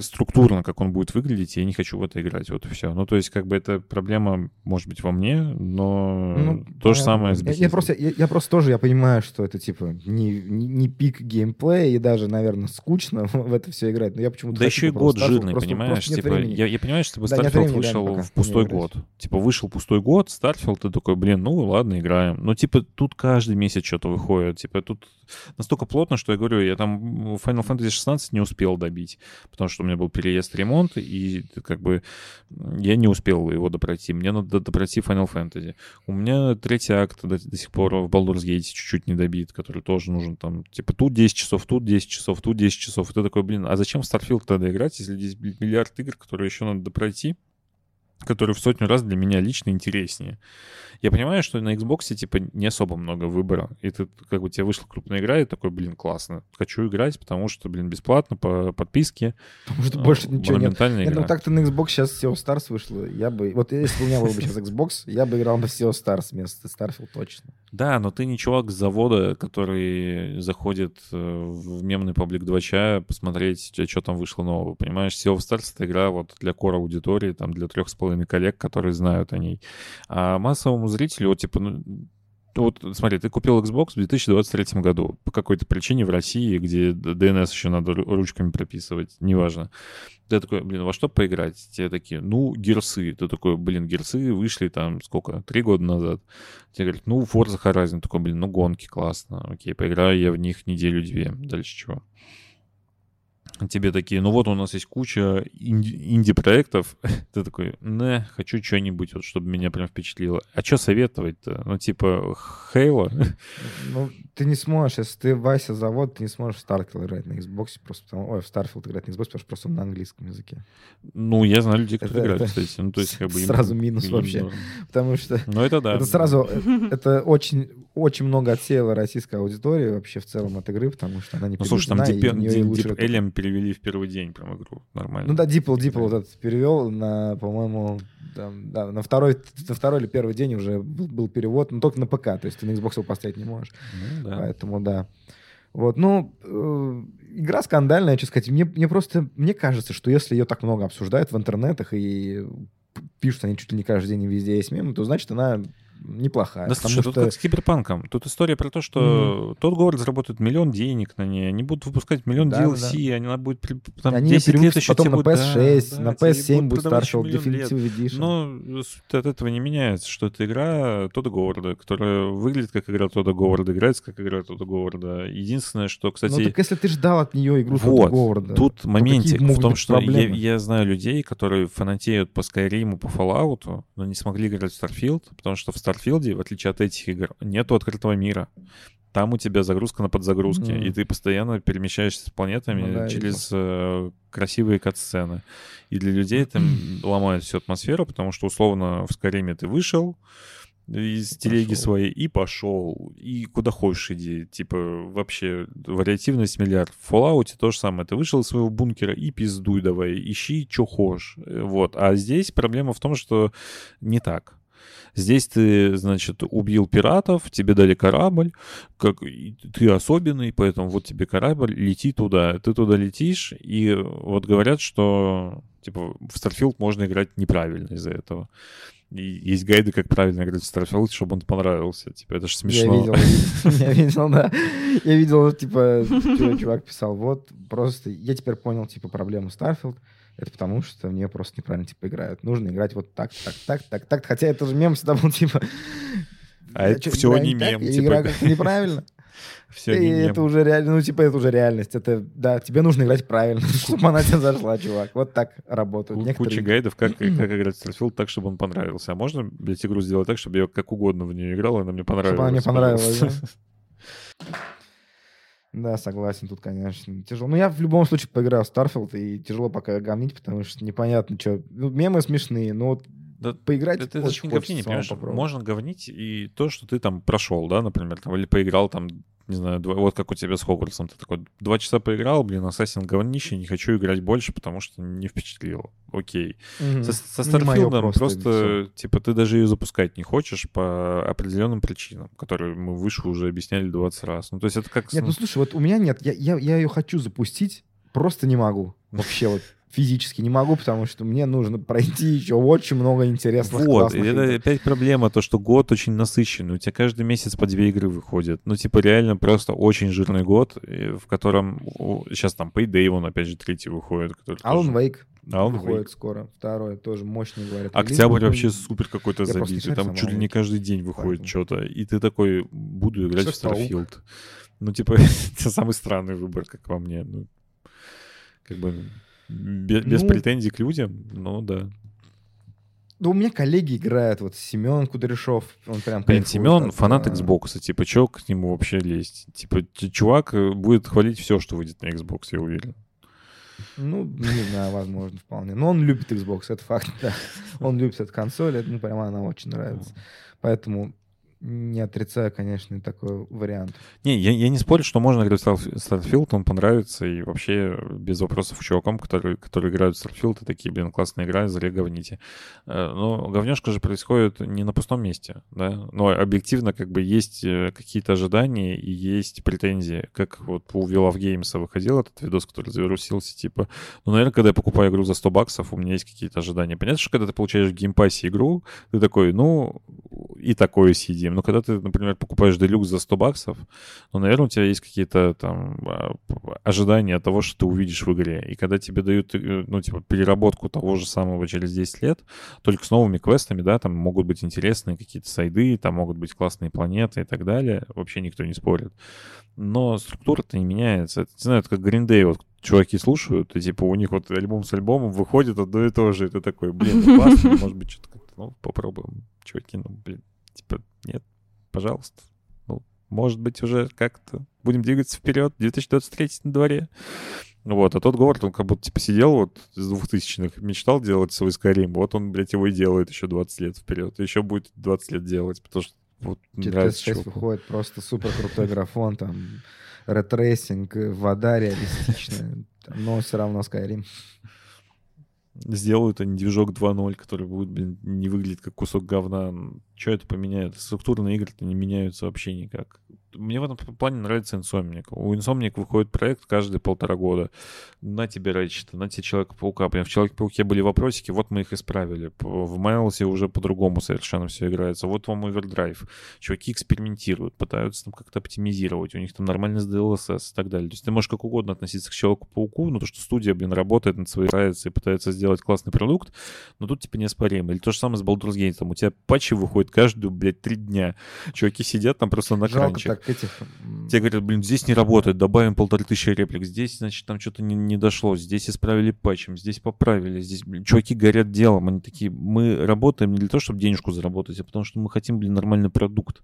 структурно, как он будет выглядеть, я не хочу в это играть, вот и все. Ну, то есть, как бы, это проблема, может быть, во мне, но Ну, то же самое с Я, я просто, я, я просто тоже, я понимаю, что это, типа, не, не, не пик геймплея, и даже, наверное, скучно в это все играть. Но я почему-то Да еще и год Starfield, жирный, просто- понимаешь? просто типа, времени. я, я понимаю, что типа, Да, Starfield времени вышел пока в пустой год. Типа, вышел пустой год, Starfield, ты такой, блин, ну ладно, играем. Но, типа, тут каждый месяц что-то выходит. Типа, тут настолько плотно, что я говорю, я там Final Fantasy 16 не успел добить, потому что у меня был переезд, ремонт, и как бы я не успел его допройти. Мне надо допройти Final Fantasy. У меня третий акт до, до сих пор в Baldur's Gate чуть-чуть не добит, который тоже нужен там, типа, тут 10 часов, тут 10 часов, тут 10 часов. И ты такой, блин, а зачем в Starfield тогда играть, если здесь миллиард игр, которые еще надо допройти? Которые в сотню раз для меня лично интереснее. Я понимаю, что на Xbox типа не особо много выбора. И ты, как бы, тебе вышла крупная игра, и такой, блин, классно. Хочу играть, потому что, блин, бесплатно, по подписке. Потому что больше А, ничего нет. Нет, игра. ну так-то на Xbox сейчас SEO Stars вышло. Я бы... Вот если бы у меня был бы сейчас Xbox, я бы играл на SEO Stars вместо Starfield точно. Да, но ты не чувак с завода, который заходит э, в мемный паблик 2 чая посмотреть, что там вышло нового. Понимаешь, Sea of Stars — это игра вот для кора аудитории, там, для трех с половиной коллег, которые знают о ней. А массовому зрителю, вот, типа, ну, вот смотри, ты купил Xbox в 2023 году по какой-то причине в России, где DNS еще надо ру- ручками прописывать, неважно. Ты такой, блин, во что поиграть? Те такие, ну, герсы. Ты такой, блин, герсы вышли там сколько? Три года назад. Тебе говорят, ну, Forza Horizon. Такой, блин, ну, гонки, классно. Окей, поиграю я в них неделю-две. Дальше чего? Тебе такие, ну вот у нас есть куча инди- инди-проектов. Ты такой, не, хочу что-нибудь, вот, чтобы меня прям впечатлило. А что советовать-то? Ну, типа, Хейла? Ну, ты не сможешь, если ты Вася завод, ты не сможешь в Starfield играть на Xbox, просто потому, ой, в Starfield играть на Xbox, потому что просто на английском языке. Ну, я знаю людей, которые играют, это кстати. Ну, то есть, как бы... им- сразу минус им вообще. Потому что Ну, это да. это сразу, э, это очень, очень много отсеяло российской аудитории вообще в целом от игры, потому что она не Ну, слушай, там Deep это- Alien перевели в первый день прям игру. Нормально. Ну да, Дипл, Дипл вот этот перевел на, по-моему, там, да, на второй, на второй или первый день уже был, был перевод, но только на ПК, то есть ты на Xbox его поставить не можешь. Ну, да. Поэтому да. Вот, ну, э, игра скандальная, что сказать. Мне, мне просто, мне кажется, что если ее так много обсуждают в интернетах и пишут они чуть ли не каждый день и везде есть мемы, то значит она неплохая. Да, слушай, тут что как с киберпанком. Тут история про то, что тот город заработает миллион денег на ней, они будут выпускать миллион Да, DLC, они она будет там, они 10 лет еще потом на будут- PS6, да, на да, тебе PS7 будут будет Starfield. Definitive Edition. Но суть от этого не меняется, что это игра Тода Говарда, которая выглядит как игра Тода Говарда, играется как игра Тода Говарда. Единственное, что, ну кстати, так если ты ждал от нее игру Тодда вот, Говарда, тут моментик в том, что я, я знаю людей, которые фанатеют по Skyrim, по Fallout, но не смогли играть в Starfield, потому что в Starfield, в отличие от этих игр, нету открытого мира. Там у тебя загрузка на подзагрузке, Мгм. и ты постоянно перемещаешься с планетами Ну да, через э, красивые кат-сцены. И для людей это ломает всю атмосферу, потому что, условно, в Скайриме ты вышел из телеги Пошел. своей и пошел, и куда хочешь иди. Типа, вообще, вариативность миллиард. В Fallout то же самое. Ты вышел из своего бункера и пиздуй давай, ищи, что хочешь. Э, Вот. А здесь проблема в том, что не так. Здесь ты, значит, убил пиратов, тебе дали корабль, как ты особенный, поэтому вот тебе корабль, лети туда. Ты туда летишь, и вот говорят, что типа в Starfield можно играть неправильно из-за этого. И есть гайды, как правильно играть в Starfield, чтобы он понравился. Типа, это же смешно. Я видел, я видел, да. Я видел, типа, чувак писал, вот, просто, я теперь понял, типа, проблему Starfield, это потому что мне просто неправильно, типа, играют. Нужно играть вот так, так, так, так, так. Хотя это же мем всегда был, типа... А это играю не мем, я типа. играю как-то неправильно. Все И это уже реально, ну, типа, это уже реальность. Это, да, тебе нужно играть правильно, чтобы она тебе зашла, чувак. Вот так работают. Куча Некоторые... гайдов, как, как играть в Starfield так, чтобы он понравился. А можно, блядь, игру сделать так, чтобы я как угодно в нее играл, и она мне понравилась? Чтобы она мне понравилась? Да, согласен, тут, конечно, тяжело. Но я в любом случае поиграл в Starfield, и тяжело пока гомнить, потому что непонятно, что... Ну, мемы смешные, но вот Да поиграть Это, это очень не говнение, понимаешь? Можно говнить и то, что ты там прошел, да, например, там, или поиграл там, не знаю, два- вот как у тебя с Хогвартсом, ты такой, два часа поиграл, блин, Ассасин говнище, не хочу играть больше, потому что не впечатлило. Окей. Мгм. Со, со Ну, просто, просто, типа, ты даже ее запускать не хочешь по определенным причинам, которые мы выше уже объясняли 20 раз. Ну, то есть это как... Нет, ну слушай, вот у меня нет, я, я, я ее хочу запустить, просто не могу. Вообще вот физически не могу, потому что мне нужно пройти еще очень много интересных Вот, и классных это игр. опять проблема, то, что год очень насыщенный. У тебя каждый месяц по две игры выходят. Ну, типа, реально просто очень жирный год, в котором сейчас там Payday, вон опять же третий выходит. Alan тоже- Wake Alan выходит Wake. скоро. Второй тоже мощный, говорят. релиз. Октябрь Ну, вообще супер какой-то забитый. Там чуть ли не каждый день выходит Поэтому. что-то. И ты такой, буду играть в Шестаук. Starfield. Ну, типа, это самый странный выбор, как по мне. Ну, как бы без, Ну, претензий к людям, ну да. Да у меня коллеги играют, вот Семен Кудряшов, он прям Блин, Семен от, фанат а, Xbox, типа, чё к нему вообще лезть? Типа, чувак э, будет хвалить все, что выйдет на Xbox, я уверен. Ну, не знаю, возможно, вполне. Но он любит Xbox, это факт, да. Он любит эту консоль, это, ну, прям она очень нравится. Поэтому не отрицаю, конечно, такой вариант. Не, я, я не спорю, что можно играть в Starf- Starfield, он понравится, и вообще без вопросов чувакам, которые, которые играют в Starfield, и такие, блин, классная игра, зря говните. Э, Но говнешка же происходит не на пустом месте, да? Но объективно как бы есть э, какие-то ожидания и есть претензии. Как вот у Love Games выходил этот видос, который завирусился, типа, ну, наверное, когда я покупаю игру за 100 баксов, у меня есть какие-то ожидания. Понятно, что когда ты получаешь в Game Pass е игру, ты такой, ну, и такое съедим. Но когда ты, например, покупаешь deluxe за 100 баксов, ну, наверное, у тебя есть какие-то там а, ожидания того, что ты увидишь в игре. И когда тебе дают, э, ну, типа, переработку того же самого через 10 лет, только с новыми квестами, да, там могут быть интересные какие-то side ы, там могут быть классные планеты и так далее. Вообще никто не спорит. Но структура-то не меняется. Это, не знаю, это как Green Day, вот чуваки слушают, и типа у них вот альбом с альбомом выходит одно и то же. И ты такой, блин, ну классно, может быть, что-то как-то, ну, попробуем. Чуваки, ну, блин, типа, нет, пожалуйста. Ну, может быть, уже как-то будем двигаться вперед. 2023 на дворе. Вот, а тот Говард, он как будто, типа, сидел вот с двухтысячных, мечтал делать свой Skyrim. Вот он, блядь, его и делает еще 20 лет вперед. Еще будет 20 лет делать, потому что вот нравится 6 чуваку. выходит просто супер крутой графон, там, ray tracing, вода реалистичная, но все равно Skyrim. Сделают они движок 2.0, который будет, блин, не выглядит как кусок говна. Что это поменяет? Структурно игры-то не меняются вообще никак. Мне в этом плане нравится Insomniac. У Insomniac выходит проект каждые полтора года. На тебе Ratchet, на тебе Человека-паука. Прям в Человеке-пауке были вопросики, вот мы их исправили. В Майлсе уже по-другому совершенно все играется. Вот вам Overdrive. Чуваки экспериментируют, пытаются там как-то оптимизировать. У них там нормально с DLSS и так далее. То есть ты можешь как угодно относиться к Человеку-пауку, но то, что студия, блин, работает над своей нравится и пытается сделать классный продукт, но тут типа неоспоримо. Или то же самое с Baldur's Gate. Там у тебя патчи выходят каждую, блядь, три дня. Чуваки сидят там просто на Жалко кранче. так этих... Тебе говорят, блин, здесь не работает, добавим полторы тысячи реплик. Здесь, значит, там что-то не, не дошло. Здесь исправили патчем, здесь поправили. Здесь, блин, чуваки горят делом. Они такие, мы работаем не для того, чтобы денежку заработать, а потому что мы хотим, блин, нормальный продукт.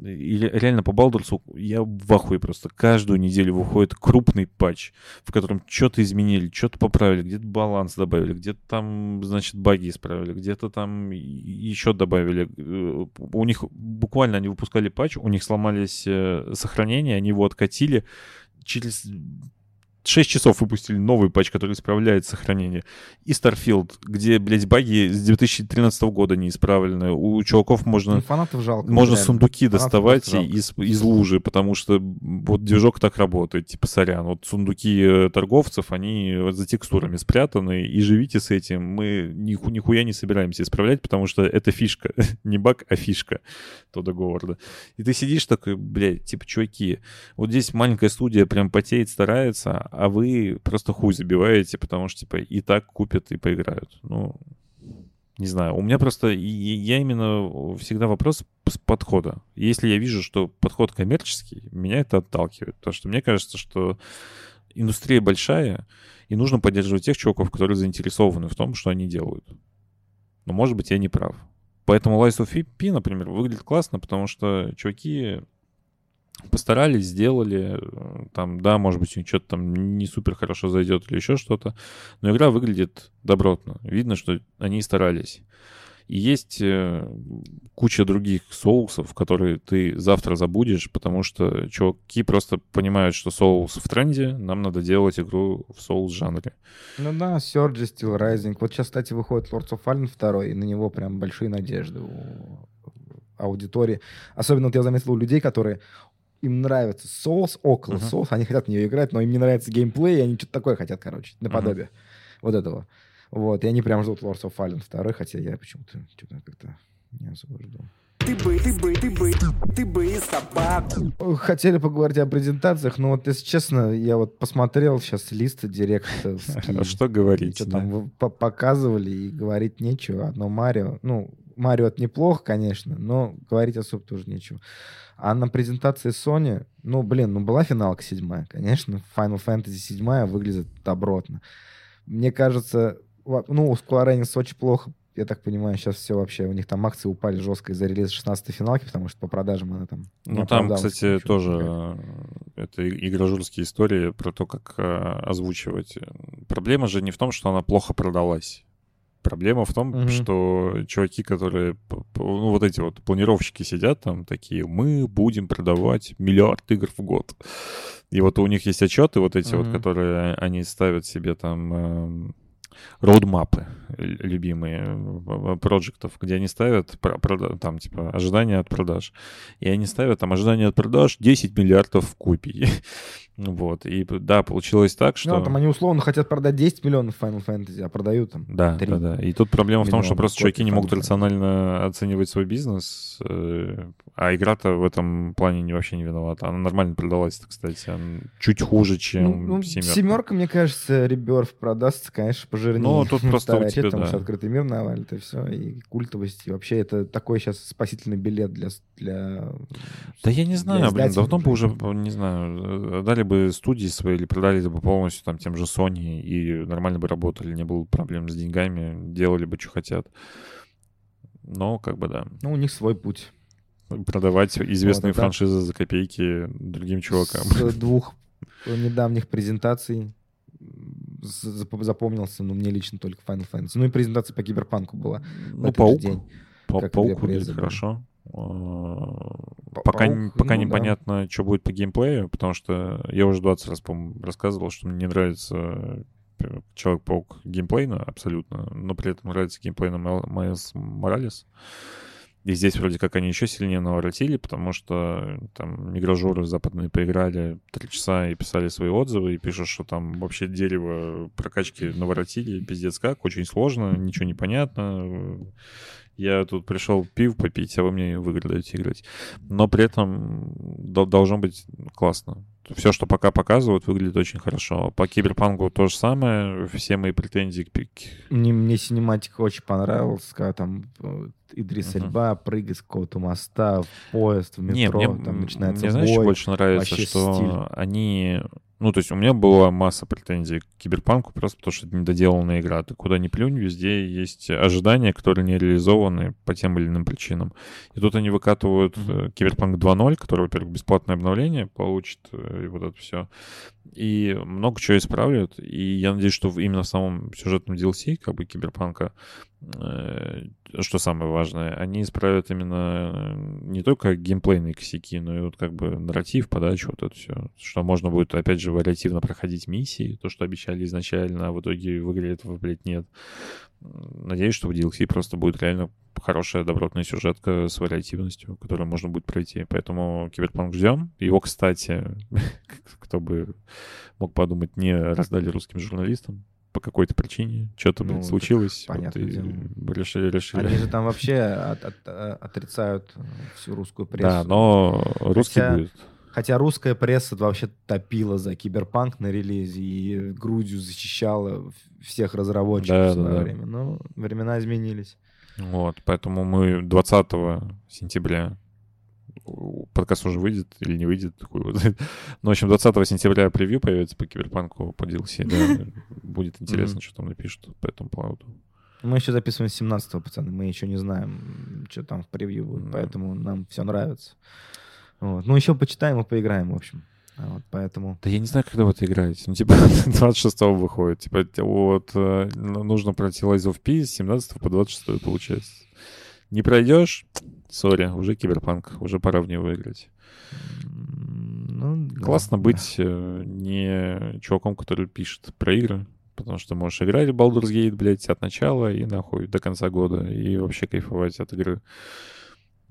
И ре- реально по Балдурсу я в ахуе просто. Каждую неделю выходит крупный патч, в котором что-то изменили, что-то поправили, где-то баланс добавили, где-то там, значит, баги исправили, где-то там еще добавили. Э, У них буквально они выпускали патч, у них сломались э, сохранения, они его откатили. Через 6 часов выпустили новый патч, который исправляет сохранение. И Starfield, где, блядь, баги с 2013 года не исправлены. У чуваков ну, можно фанатов жалко. можно реально. сундуки Фанатов доставать из, из лужи, потому что вот движок так работает, типа сорян. Вот сундуки э, торговцев, они за текстурами спрятаны, и живите с этим. Мы ниху- нихуя не собираемся исправлять, потому что это фишка. не баг, а фишка Тодда Говарда. И ты сидишь такой, блядь, типа, чуваки, вот здесь маленькая студия прям потеет, старается, а вы просто хуй забиваете, потому что, типа, и так купят и поиграют. Ну, не знаю, у меня просто, я именно всегда вопрос с подхода. Если я вижу, что подход коммерческий, меня это отталкивает. Потому что мне кажется, что индустрия большая, и нужно поддерживать тех чуваков, которые заинтересованы в том, что они делают. Но, может быть, я не прав. Поэтому Lies of P, например, выглядит классно, потому что чуваки постарались, сделали, э, там, да, может быть, у них что-то там не супер хорошо зайдет или еще что-то, но игра выглядит добротно. Видно, что они старались. И есть э, куча других соусов, которые ты завтра забудешь, потому что чуваки просто понимают, что соус в тренде, нам надо делать игру в соус-жанре. Ну да, Surge, Steel Rising. Вот сейчас, кстати, выходит Lords of Fallen 2, и на него прям большие надежды у аудитории. Особенно вот я заметил у людей, которые им нравится соус, около соус, они хотят в нее играть, но им не нравится геймплей, и они что-то такое хотят, короче, наподобие вот этого. Вот, и они прям ждут Lords of Fallen 2, хотя я почему-то что-то как-то не особо жду. Ты бы, ты бы, ты бы, ты бы и собаку. Хотели поговорить о презентациях, но вот, если честно, я вот посмотрел сейчас лист директорский. А что говорить? Что там показывали, и говорить нечего. Одно Марио. Ну, Марио это неплохо, конечно, но говорить особо тоже нечего. А на презентации Sony, ну, блин, ну была финалка седьмая, конечно. Final Fantasy седьмая выглядит добротно. Мне кажется, ну, у Square Enix очень плохо я так понимаю, сейчас все вообще, у них там акции упали жестко из-за релиза 16 финалки, потому что по продажам она там Ну, там, кстати, тоже э, это игрожурские истории про то, как э, озвучивать. Проблема же не в том, что она плохо продалась. Проблема в том, Мгм. что чуваки, которые, ну, вот эти вот планировщики сидят там такие, мы будем продавать миллиард игр в год. И вот у них есть отчеты вот эти вот, Мгм. которые они ставят себе там эм, роудмапы любимые проектов, где они ставят там типа ожидания от продаж. И они ставят там ожидания от продаж 10 миллиардов копий. Вот, и да, получилось так, что... Ну, там они условно хотят продать 10 миллионов Final Fantasy, а продают там Да, 3. да, да. И тут проблема в том, что просто чуваки не могут рационально оценивать свой бизнес, э, а игра-то в этом плане не, вообще не виновата. Она нормально продалась, кстати. Она чуть хуже, чем Ну, ну, семерка. семерка, мне кажется, реберф продастся, конечно, пожирнее. Ну, тут просто у тебя, потому да. что открытый мир навалит, и все, и культовость. И вообще это такой сейчас спасительный билет для... для Да я не знаю, блин, давно бы уже, не знаю, э, дали бы студии свои или продали бы полностью там тем же Sony и нормально бы работали, не было бы проблем с деньгами, делали бы, что хотят. Но, как бы, да, Ну, у них свой путь. Продавать известные Вот, да. франшизы за копейки другим чувакам. С двух недавних презентаций запомнился, ну, мне лично только Final Fantasy. Ну, и презентация по Киберпанку была Ну, же паук. день. Пауку две выглядит хорошо. А, Па- Пока, паук, пока ну да. непонятно, что будет по геймплею, потому что я уже 20 раз, рассказывал, что мне не нравится э, Человек-паук геймплейно абсолютно, но при этом нравится геймплейно Мэл- Майлз Моралес. И здесь вроде как они еще сильнее наворотили, потому что там мигражуры западные поиграли три часа и писали свои отзывы, и пишут, что там вообще дерево прокачки наворотили, пиздец как, очень сложно, ничего не понятно. Я тут пришел пив попить, а вы мне в играть. Но при этом дол- должно быть классно. Все, что пока показывают, выглядит очень хорошо. По киберпанку то же самое. Все мои претензии к... пи- к- Мне, мне синематика очень понравилась, когда там э, Идрис Мгм. Эльба прыгает с какого-то моста в поезд, в метро, мне, там начинается мне знаешь, бой. больше нравится, что стиль. они... Ну, то есть у меня была масса претензий к Киберпанку, просто потому что это недоделанная игра. Ты куда ни плюнь, везде есть ожидания, которые не реализованы по тем или иным причинам. И тут они выкатывают э, Киберпанк 2.0, который, во-первых, бесплатное обновление получит, э, и вот это все. И много чего исправляют. И я надеюсь, что именно в самом сюжетном DLC, как бы, Киберпанка, э, что самое важное, они исправят именно э, не только геймплейные косяки, но и вот как бы нарратив, подачу, вот это все. Что можно будет, опять же, вариативно проходить миссии, то, что обещали изначально, а в итоге в игре этого, блядь, нет. Надеюсь, что в DLC просто будет реально хорошая добротная сюжетка с вариативностью, которую можно будет пройти. Поэтому Киберпанк ждем. Его, кстати, кто бы мог подумать, не раздали русским журналистам по какой-то причине. Что-то, Ну, случилось. вот понятное и решили, решили. Они же там вообще от- от- э, отрицают э, всю русскую прессу. Да, но русский Хотя- будет. Хотя русская пресса вообще топила за киберпанк на релизе и грудью защищала всех разработчиков Да, в свое да, время. Но времена изменились. Вот, поэтому мы 20 сентября подкаст уже выйдет или не выйдет, его знает. Ну, в общем, 20 сентября превью появится по Киберпанку, по DLC, да. Будет интересно, что там напишут по этому поводу. Мы еще записываем 17-го, пацаны. Мы еще не знаем, что там в превью будет, поэтому нам все нравится. Вот. Ну, еще почитаем и поиграем, в общем. А Вот, поэтому... Да я не знаю, когда вы это играете. Ну, типа, 26 выходит. Типа, вот, э, ну, нужно пройти Lies of P с 17 по 26 получается. Не пройдешь, сори, уже киберпанк, уже пора в него играть. Ну, Классно да. быть э, не чуваком, который пишет про игры, потому что можешь играть в Baldur's Gate, блядь, от начала и нахуй до конца года, и вообще кайфовать от игры.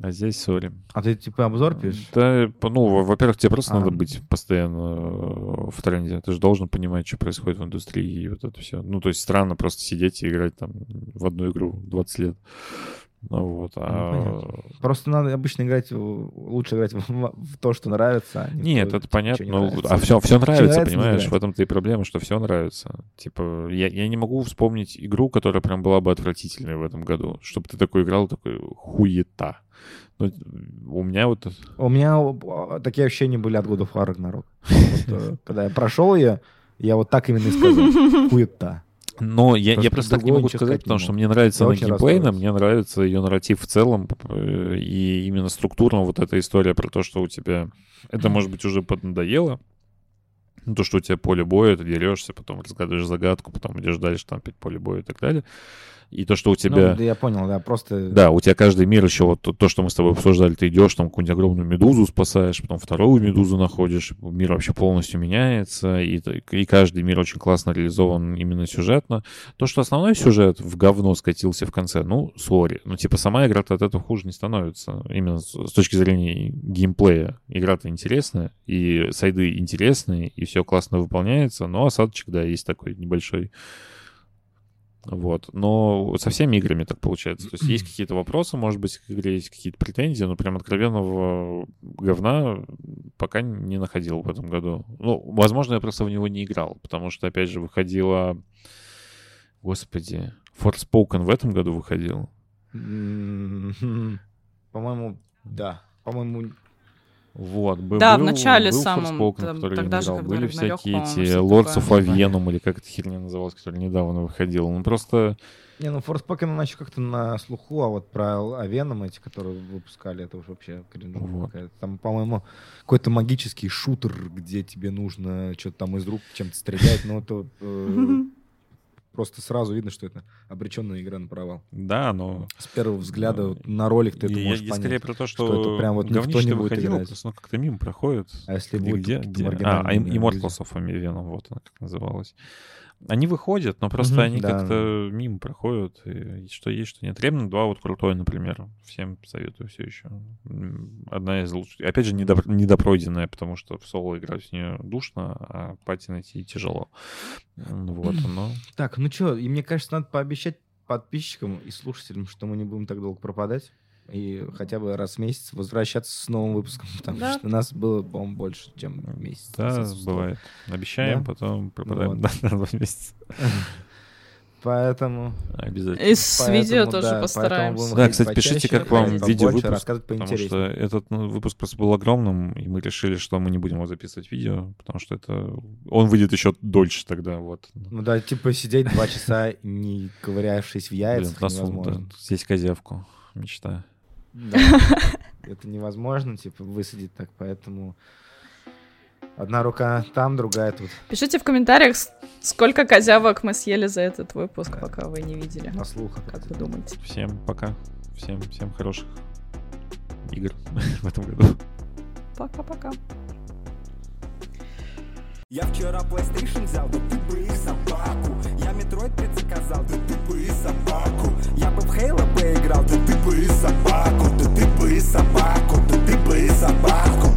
А здесь, сори. А ты типа обзор пишешь? Да, ну, во- во-первых, тебе просто А. надо быть постоянно э, в тренде. Ты же должен понимать, что происходит в индустрии и вот это все. Ну, то есть странно просто сидеть и играть там в одну игру 20 лет. Ну, вот. А... Просто надо обычно играть, в- лучше играть в, в то, что нравится. а не в Нет, то, это понятно. не ну, нравится. а все, все нравится, нравится, понимаешь? В нравится. этом-то и проблема, что все нравится. Типа, я, я не могу вспомнить игру, которая прям была бы отвратительной в этом году. Чтобы ты такой играл, такой хуета. Ну, у меня вот... У меня такие ощущения были от God of War э, Когда я прошел ее, я вот так именно и сказал. Хуета. Но я, я Просто просто так не могу сказать, потому что мне нравится она расстроился. мне нравится ее нарратив в целом, э, и именно структурно вот эта история про то, что у тебя... Это, может быть, уже поднадоело, Ну, то, что у тебя поле боя, ты дерешься, потом разгадываешь загадку, потом идешь дальше, там опять поле боя и так далее. И то, что у тебя... Ну, да я понял, да, просто... Да, у тебя каждый мир еще, вот то, то, что мы с тобой обсуждали, ты идешь, там какую-нибудь огромную медузу спасаешь, потом вторую медузу находишь, мир вообще полностью меняется, и, и каждый мир очень классно реализован именно сюжетно. То, что основной сюжет в говно скатился в конце, ну, сори. Ну, типа, сама игра-то от этого хуже не становится. Именно с, с точки зрения геймплея. Игра-то интересная, и сайды интересные, и все классно выполняется, но осадочек, да, есть такой небольшой вот. Но со всеми играми так получается. То есть есть какие-то вопросы, может быть, к игре есть какие-то претензии, но прям откровенного говна пока не находил в этом году. Ну, возможно, я просто в него не играл, потому что, опять же, выходила... Господи, Forspoken в этом году выходил. По-моему, да. По-моему, вот, был, да, был, в начале был самом, Forspoken, там, который тогда же, играл. когда Были всякие эти Lords of. Avenum, или как эта херня называлась, которая недавно выходила. Ну, просто... Не, ну Forspoken она еще как-то на слуху, а вот про Авеном эти, которые выпускали, это уж вообще кринжово Вот. Там, по-моему, какой-то магический шутер, где тебе нужно что-то там из рук чем-то стрелять, но это э, просто сразу видно, что это обреченная игра на провал. Да, но... С первого взгляда вот на ролик ты это И можешь я, я скорее понять. про то, что, что это прям вот никто не будет выходило, играть. просто, ну, как-то мимо проходит. А если Где, будет где, где? А, а? Immortals of Venom, вот она как называлась. Они выходят, но просто Мгм, они да. как-то мимо проходят. И что есть, что нет. Remnant 2 вот крутой, например. Всем советую все еще. Одна из лучших. Опять же, недо- недопройденная, потому что в соло играть в нее душно, а пати найти тяжело. Вот, но... Так, ну что, и мне кажется, надо пообещать подписчикам и слушателям, что мы не будем так долго пропадать. И хотя бы раз в месяц возвращаться с новым выпуском, потому Да. что нас было, по-моему, больше, чем месяц. Да, бывает. Обещаем, Да? потом пропадаем Вот. на два месяца. Поэтому... Обязательно. И с поэтому, видео да, тоже поэтому постараемся. Да, кстати, пишите, как вам говорить видео побольше, выпуск, рассказывать Потому что этот ну, выпуск просто был огромным, и мы решили, что мы не будем его записывать видео, потому что это... Он выйдет еще дольше тогда, вот. Ну да, типа сидеть два часа, не ковырявшись в Блин, яйцах, носу, невозможно. да, съесть козявку. Мечта. Да. Это невозможно, типа, высадить так, поэтому... Одна рука там, другая тут. Пишите в комментариях, сколько козявок мы съели за этот выпуск, пока вы не видели. На слух. Как вы думаете? Всем пока. Всем, всем хороших игр в этом году. Пока-пока. Я вчера PlayStation взял, да ты бы и собаку Я Metroid предзаказал, да ты бы и собаку Я бы в Halo поиграл, да ты бы и собаку Да ты бы и собаку, да ты бы и собаку